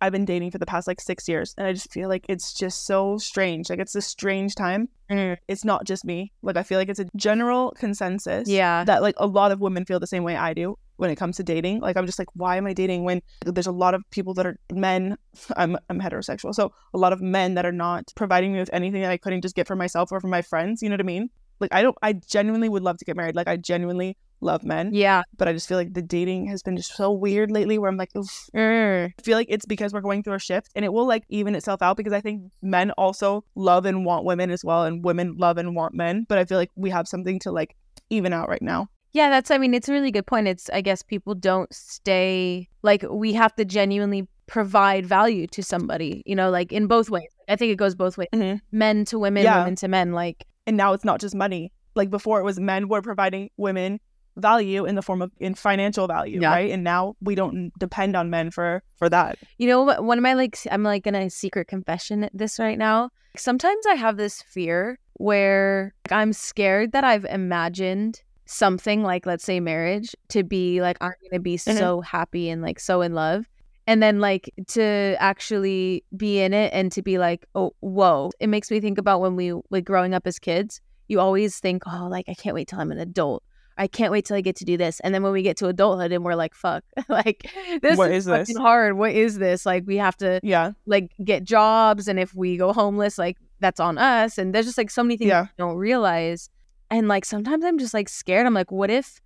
[SPEAKER 1] I've been dating for the past like six years, and I just feel like it's just so strange. Like it's a strange time.
[SPEAKER 2] Mm.
[SPEAKER 1] It's not just me. Like I feel like it's a general consensus
[SPEAKER 2] Yeah.
[SPEAKER 1] that like a lot of women feel the same way I do when it comes to dating. Like I'm just like, why am I dating when there's a lot of people that are men? I'm I'm heterosexual, so a lot of men that are not providing me with anything that I couldn't just get for myself or for my friends. You know what I mean? Like I don't. I genuinely would love to get married. Like I genuinely love men,
[SPEAKER 2] Yeah.
[SPEAKER 1] but I just feel like the dating has been just so weird lately. Where I'm like, Oof.
[SPEAKER 2] Mm.
[SPEAKER 1] I feel like it's because we're going through a shift and it will like even itself out because I think men also love and want women as well and women love and want men. But I feel like we have something to like even out right now.
[SPEAKER 2] Yeah, that's I mean, it's a really good point. It's I guess people don't stay like we have to genuinely provide value to somebody, you know, like in both ways. I think it goes both ways.
[SPEAKER 1] Mhm.
[SPEAKER 2] Men to women,
[SPEAKER 1] Yeah.
[SPEAKER 2] women to men. Like
[SPEAKER 1] And now it's not just money. Like before it was men were providing women value in the form of in financial value,
[SPEAKER 2] Yeah.
[SPEAKER 1] right? And now we don't depend on men for for that.
[SPEAKER 2] You know what? One of my like, I'm like in a secret confession this right now. Sometimes I have this fear where like, I'm scared that I've imagined something like, let's say, marriage to be like, I'm gonna be
[SPEAKER 1] Mhm.
[SPEAKER 2] so happy and like so in love. And then like to actually be in it and to be like, oh, whoa. It makes me think about when we like growing up as kids, you always think, oh, like, I can't wait till I'm an adult. I can't wait till I get to do this. And then when we get to adulthood and we're like, fuck, like this
[SPEAKER 1] What
[SPEAKER 2] is
[SPEAKER 1] is this?
[SPEAKER 2] hard. What is this? Like we have to
[SPEAKER 1] Yeah.
[SPEAKER 2] like get jobs and if we go homeless, like that's on us. And there's just like so many things
[SPEAKER 1] Yeah.
[SPEAKER 2] we don't realize. And like sometimes I'm just like scared. I'm like, what if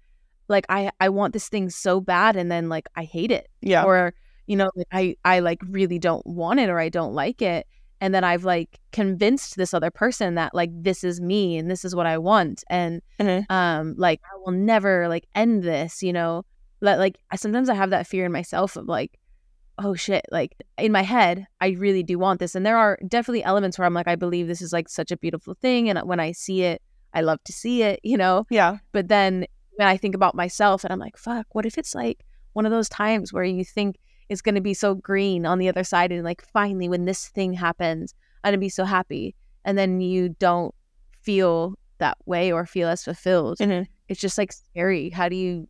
[SPEAKER 2] like I I want this thing so bad and then like I hate it
[SPEAKER 1] Yeah.
[SPEAKER 2] or you know like I I like really don't want it or I don't like it and then I've like convinced this other person that like this is me and this is what I want and
[SPEAKER 1] Mhm.
[SPEAKER 2] um like I will never like end this you know that like I sometimes I have that fear in myself of like oh shit, like in my head, I really do want this. And there are definitely elements where I'm like, I believe this is like such a beautiful thing. And when I see it, I love to see it, you know?
[SPEAKER 1] Yeah.
[SPEAKER 2] But then when I think about myself and I'm like, fuck, what if it's like one of those times where you think it's going to be so green on the other side and like finally when this thing happens, I'm going to be so happy. And then you don't feel that way or feel as fulfilled.
[SPEAKER 1] Mhm.
[SPEAKER 2] It's just like scary. How do you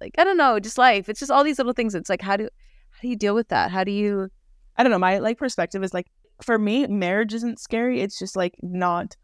[SPEAKER 2] like I don't know, just life. It's just all these little things. It's like how do how do you deal with that? How do you
[SPEAKER 1] I don't know. My like perspective is like for me, marriage isn't scary. It's just like not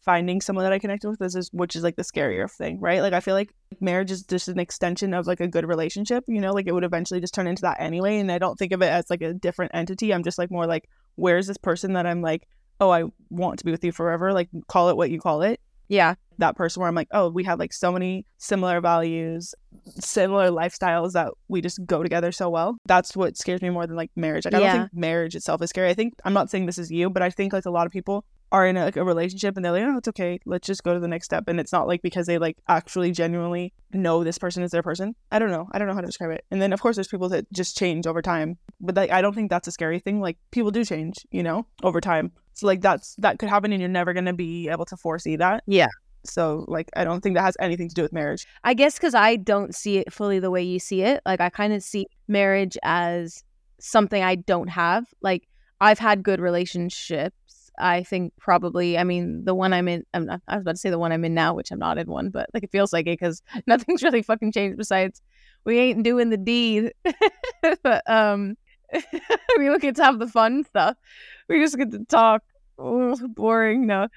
[SPEAKER 1] finding someone that I connected with. This is which is like the scarier thing, right? Like I feel like marriage is just an extension of like a good relationship. You know, like it would eventually just turn into that anyway. And I don't think of it as like a different entity. I'm just like more like, where's this person that I'm like, oh, I want to be with you forever. Like call it what you call it.
[SPEAKER 2] Yeah.
[SPEAKER 1] That person where I'm like, oh, we have like so many similar values, similar lifestyles that we just go together so well. That's what scares me more than like marriage. Like I
[SPEAKER 2] Yeah.
[SPEAKER 1] don't think marriage itself is scary. I think I'm not saying this is you, but I think like a lot of people are in a, like a relationship and they're like, oh, it's okay. Let's just go to the next step. And it's not like because they like actually genuinely know this person is their person. I don't know. I don't know how to describe it. And then of course there's people that just change over time. But like I don't think that's a scary thing. Like people do change, you know, over time. So like that's that could happen and you're never gonna be able to foresee that.
[SPEAKER 2] Yeah.
[SPEAKER 1] So like I don't think that has anything to do with marriage.
[SPEAKER 2] I guess because I don't see it fully the way you see it. Like I kind of see marriage as something I don't have. Like I've had good relationships. I think probably. I mean, the one I'm in. I'm not, I was about to say the one I'm in now, which I'm not in one, but like it feels like it because nothing's really fucking changed besides we ain't doing the deed. but um, we don't get to have the fun stuff. We just get to talk. Oh, boring. No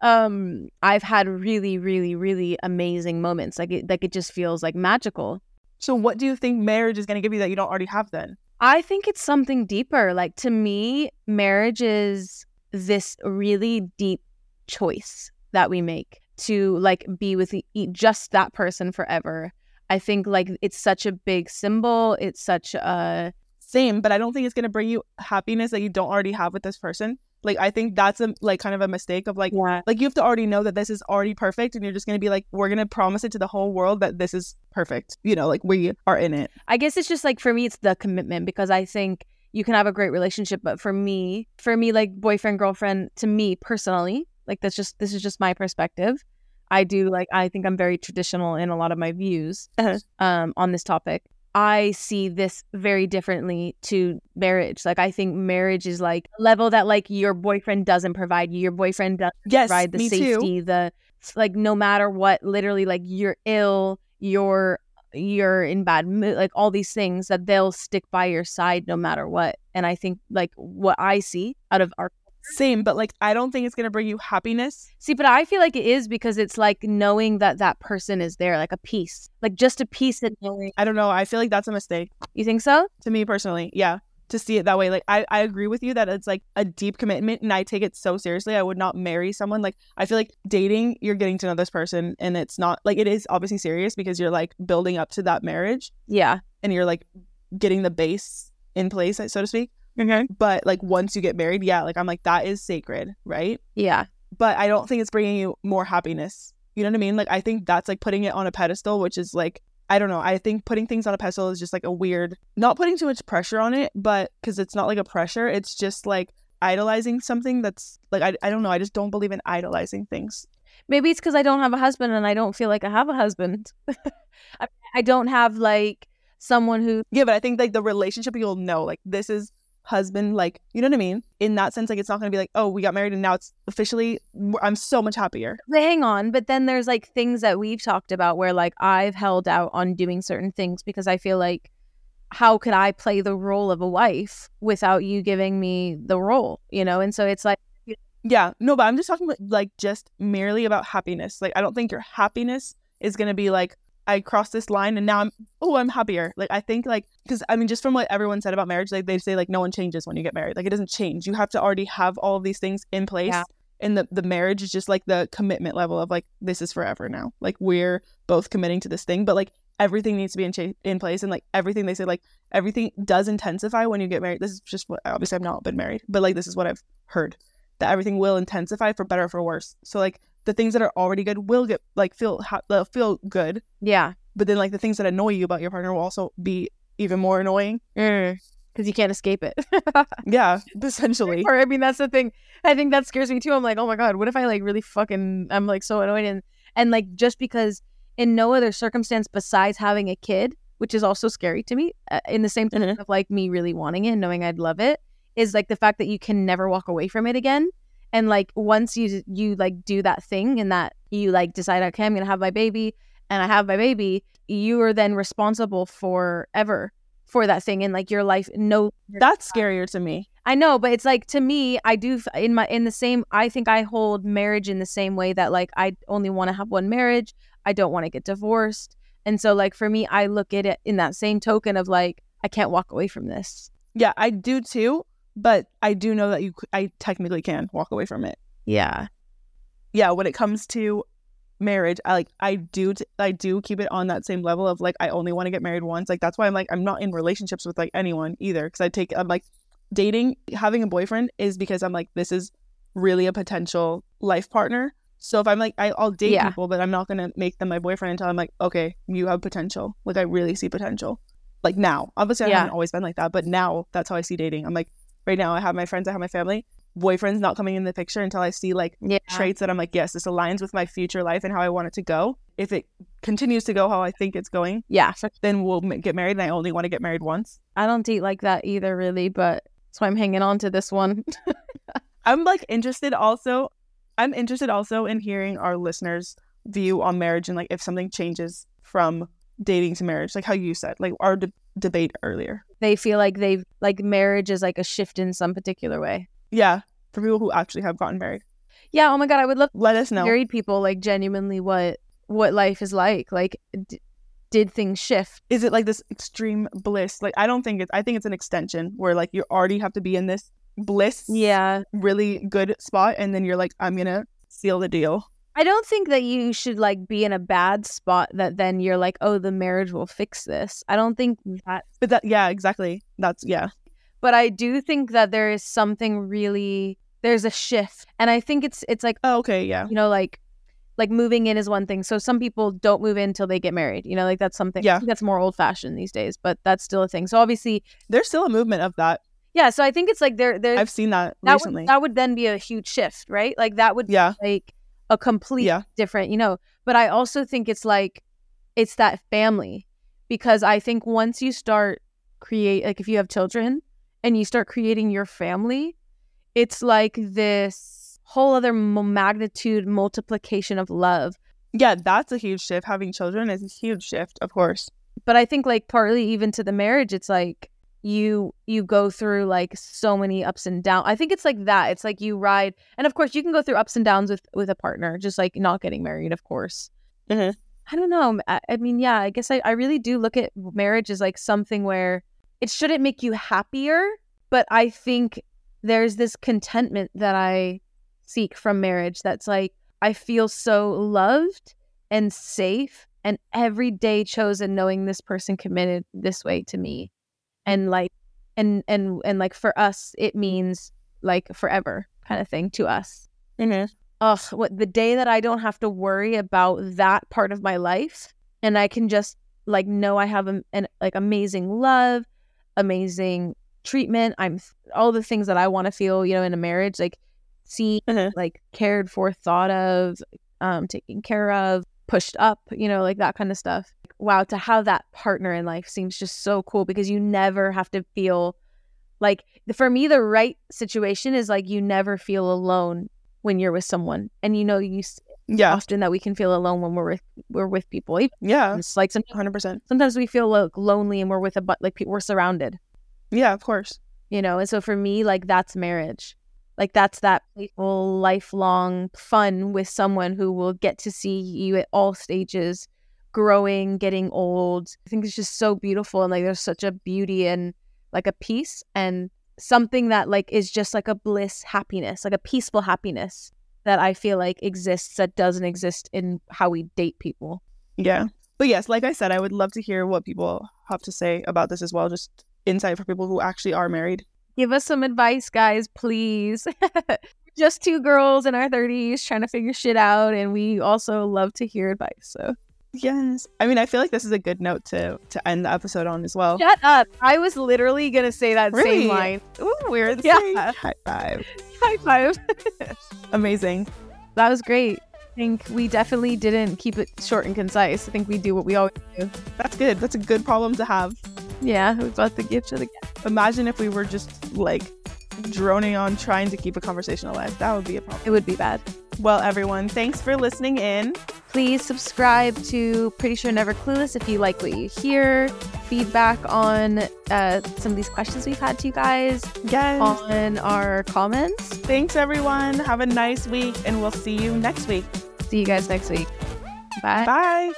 [SPEAKER 2] um i've had really really really amazing moments like it like it just feels like magical
[SPEAKER 1] So what do you think marriage is gonna give you that you don't already have then?
[SPEAKER 2] i think it's something deeper like to me marriage is this really deep choice that we make to like be with just that person forever i think like it's such a big symbol it's such a
[SPEAKER 1] Same, but I don't think it's gonna bring you happiness that you don't already have with this person. Like I think that's a like kind of a mistake of like
[SPEAKER 2] yeah
[SPEAKER 1] like you have to already know that this is already perfect and you're just gonna be like, we're gonna promise it to the whole world that this is perfect. You know, like we are in it.
[SPEAKER 2] I guess it's just like for me, it's the commitment because I think you can have a great relationship, but for me, for me, like boyfriend, girlfriend, to me personally, like that's just, this is just my perspective. I do like, I think I'm very traditional in a lot of my views
[SPEAKER 1] Uh-huh.
[SPEAKER 2] um, on this topic. I see this very differently to marriage. Like, I think marriage is like level that like your boyfriend doesn't provide you. Your boyfriend doesn't
[SPEAKER 1] Yes,
[SPEAKER 2] provide the safety,
[SPEAKER 1] too.
[SPEAKER 2] the like no matter what, literally like you're ill, you're you're in bad mood, like all these things that they'll stick by your side no matter what. And I think like what I see out of our
[SPEAKER 1] Same, but like I don't think it's gonna bring you happiness.
[SPEAKER 2] see, but I feel like it is because it's like knowing that that person is there, like a piece, like just a piece of knowing.
[SPEAKER 1] I don't know. I feel like that's a mistake
[SPEAKER 2] You think so?
[SPEAKER 1] to me personally. Yeah. To see it that way. Like I, I agree with you that it's like a deep commitment and I take it so seriously. I would not marry someone. Like I feel like dating, you're getting to know this person and it's not like it is obviously serious because you're like building up to that marriage
[SPEAKER 2] Yeah.
[SPEAKER 1] and you're like getting the base in place, so to speak.
[SPEAKER 2] Okay.
[SPEAKER 1] But like once you get married, yeah, like I'm like that is sacred, right?
[SPEAKER 2] Yeah.
[SPEAKER 1] But I don't think it's bringing you more happiness. You know what I mean? Like I think that's like putting it on a pedestal, which is like I don't know. I think putting things on a pedestal is just like a weird, not putting too much pressure on it, but because it's not like a pressure, it's just like idolizing something that's like I, I don't know. I just don't believe in idolizing things.
[SPEAKER 2] Maybe it's because I don't have a husband and I don't feel like I have a husband. I, I don't have like someone who
[SPEAKER 1] Yeah, but I think like the relationship you'll know like this is husband like you know what I mean? In that sense, like it's not gonna be like oh we got married and now it's officially I'm so much happier.
[SPEAKER 2] But hang on, but then there's like things that we've talked about where like I've held out on doing certain things because I feel like how could I play the role of a wife without you giving me the role, you know? And so it's like
[SPEAKER 1] Yeah, no, but I'm just talking about like just merely about happiness. Like I don't think your happiness is gonna be like I crossed this line and now I'm oh I'm happier. Like I think like because I mean just from what everyone said about marriage, like they say like no one changes when you get married. Like it doesn't change. You have to already have all of these things in place.
[SPEAKER 2] Yeah.
[SPEAKER 1] And the the marriage is just like the commitment level of like this is forever now. Like we're both committing to this thing, but like everything needs to be in cha- in place and like everything they say like everything does intensify when you get married. This is just what obviously I've not been married, but like this is what I've heard that everything will intensify for better or for worse. So like the things that are already good will get like feel ha- feel good,
[SPEAKER 2] yeah.
[SPEAKER 1] but then like the things that annoy you about your partner will also be even more annoying.
[SPEAKER 2] because you can't escape it.
[SPEAKER 1] Yeah, essentially.
[SPEAKER 2] or I mean, that's the thing. I think that scares me too. I'm like, oh my god, what if I like really fucking? I'm like so annoyed and and like just because in no other circumstance besides having a kid, which is also scary to me, uh, in the same time
[SPEAKER 1] Mhm.
[SPEAKER 2] of like me really wanting it and knowing I'd love it, is like the fact that you can never walk away from it again. And like once you you like do that thing and that you like decide, okay, I'm gonna have my baby, and I have my baby, you are then responsible forever for that thing and like your life. No,
[SPEAKER 1] That's scarier to me.
[SPEAKER 2] I know, but it's like to me, I do in my in the same. I think I hold marriage in the same way that like I only want to have one marriage. I don't want to get divorced, and so like for me, I look at it in that same token of like I can't walk away from this.
[SPEAKER 1] Yeah, I do too, but I do know that you I technically can walk away from it.
[SPEAKER 2] Yeah,
[SPEAKER 1] Yeah, when it comes to marriage, I like I do t- I do keep it on that same level of like I only want to get married once. Like that's why I'm like I'm not in relationships with like anyone either cuz I take I'm like dating having a boyfriend is because I'm like this is really a potential life partner. So if I'm like I, I'll date
[SPEAKER 2] Yeah.
[SPEAKER 1] people, but I'm not gonna make them my boyfriend until I'm like, okay, you have potential. Like I really see potential. Like now, obviously I
[SPEAKER 2] Yeah.
[SPEAKER 1] haven't always been like that, but now that's how I see dating. I'm like, right now I have my friends, I have my family. Boyfriend's not coming in the picture until I see like
[SPEAKER 2] yeah,
[SPEAKER 1] traits that I'm like, yes, this aligns with my future life and how I want it to go. If it continues to go how I think it's going,
[SPEAKER 2] yeah.
[SPEAKER 1] Then we'll get married. And I only want to get married once.
[SPEAKER 2] I don't date like that either, really, but that's why I'm hanging on to this one.
[SPEAKER 1] I'm like interested also. I'm interested also in hearing our listeners' view on marriage and like if something changes from dating to marriage, like how you said, like our de- debate earlier.
[SPEAKER 2] They feel like they've like marriage is like a shift in some particular way.
[SPEAKER 1] Yeah, for people who actually have gotten married,
[SPEAKER 2] Yeah. Oh my god, I would love
[SPEAKER 1] let us know.
[SPEAKER 2] married people like genuinely what what life is like. Like, d- did things shift?
[SPEAKER 1] Is it like this extreme bliss? Like I don't think it's. I think it's an extension where like you already have to be in this bliss,
[SPEAKER 2] Yeah,
[SPEAKER 1] really good spot, and then you're like, I'm gonna seal the deal.
[SPEAKER 2] I don't think that you should like be in a bad spot that then you're like, oh, the marriage will fix this. I don't think mm. that,
[SPEAKER 1] But that, yeah, exactly. That's yeah.
[SPEAKER 2] but I do think that there is something really there's a shift, and I think it's it's like
[SPEAKER 1] Oh, okay, yeah,
[SPEAKER 2] you know like like moving in is one thing. So some people don't move in until they get married. You know, like that's something.
[SPEAKER 1] Yeah.
[SPEAKER 2] That's more old fashioned these days, but that's still a thing. So obviously,
[SPEAKER 1] there's still a movement of that.
[SPEAKER 2] yeah. So I think it's like there there
[SPEAKER 1] I've seen that,
[SPEAKER 2] that
[SPEAKER 1] recently.
[SPEAKER 2] would that would then be a huge shift, right? Like that would
[SPEAKER 1] yeah,
[SPEAKER 2] like a complete
[SPEAKER 1] Yeah.
[SPEAKER 2] different, you know. But I also think it's like it's that family because I think once you start create like if you have children and you start creating your family, it's like this whole other magnitude multiplication of love.
[SPEAKER 1] yeah. That's a huge shift. Having children is a huge shift, of course.
[SPEAKER 2] But I think like partly even to the marriage, it's like you you go through like so many ups and downs. I think it's like that. It's like you ride, and of course you can go through ups and downs with with a partner, just like not getting married, of course.
[SPEAKER 1] Mhm.
[SPEAKER 2] I don't know. I, I mean, yeah, I guess I, I really do look at marriage as like something where it shouldn't make you happier, but I think there's this contentment that I seek from marriage that's like I feel so loved and safe and every day chosen knowing this person committed this way to me. And like and and and like for us it means like forever kind of thing to us
[SPEAKER 1] Mhm.
[SPEAKER 2] ugh, what the day that I don't have to worry about that part of my life and I can just like know I have an, an like amazing love, amazing treatment. I'm all the things that I want to feel, you know, in a marriage, like see
[SPEAKER 1] Mhm.
[SPEAKER 2] like cared for, thought of, um, taken care of, pushed up, you know, like that kind of stuff. Wow, to have that partner in life seems just so cool because you never have to feel like for me the right situation is like you never feel alone when you're with someone. And you know you
[SPEAKER 1] Yeah,
[SPEAKER 2] often that we can feel alone when we're with we're with people. Even
[SPEAKER 1] yeah,
[SPEAKER 2] it's like sometimes,
[SPEAKER 1] hundred percent.
[SPEAKER 2] sometimes we feel like lonely and we're with a but like we're surrounded.
[SPEAKER 1] Yeah, of course.
[SPEAKER 2] you know and so for me like that's marriage. Like that's that playful lifelong fun with someone who will get to see you at all stages growing getting old i think it's just so beautiful and like there's such a beauty and like a peace and something that like is just like a bliss happiness like a peaceful happiness that i feel like exists that doesn't exist in how we date people
[SPEAKER 1] Yeah, but yes, like I said, I would love to hear what people have to say about this as well. Just insight for people who actually are married.
[SPEAKER 2] give us some advice guys please just two girls in our 30s trying to figure shit out and we also love to hear advice so
[SPEAKER 1] Yes. I mean, I feel like this is a good note to to end the episode on as well.
[SPEAKER 2] Shut up. I was literally going to say that
[SPEAKER 1] Really?
[SPEAKER 2] same line.
[SPEAKER 1] Ooh, we're the
[SPEAKER 2] Yeah.
[SPEAKER 1] same. High five.
[SPEAKER 2] High five.
[SPEAKER 1] Amazing.
[SPEAKER 2] that was great. I think we definitely didn't keep it short and concise. I think we do what we always do.
[SPEAKER 1] That's good. That's a good problem to have.
[SPEAKER 2] Yeah, we got the gift of the gap.
[SPEAKER 1] Imagine if we were just like droning on trying to keep a conversation alive. That would be a problem.
[SPEAKER 2] It would be bad.
[SPEAKER 1] Well, everyone, thanks for listening in.
[SPEAKER 2] Please subscribe to Pretty Sure Never Clueless if you like what you hear. Feedback on uh, some of these questions we've had to you guys
[SPEAKER 1] Yes.
[SPEAKER 2] on our comments.
[SPEAKER 1] Thanks, everyone. Have a nice week, and we'll see you next week.
[SPEAKER 2] See you guys next week. Bye.
[SPEAKER 1] Bye.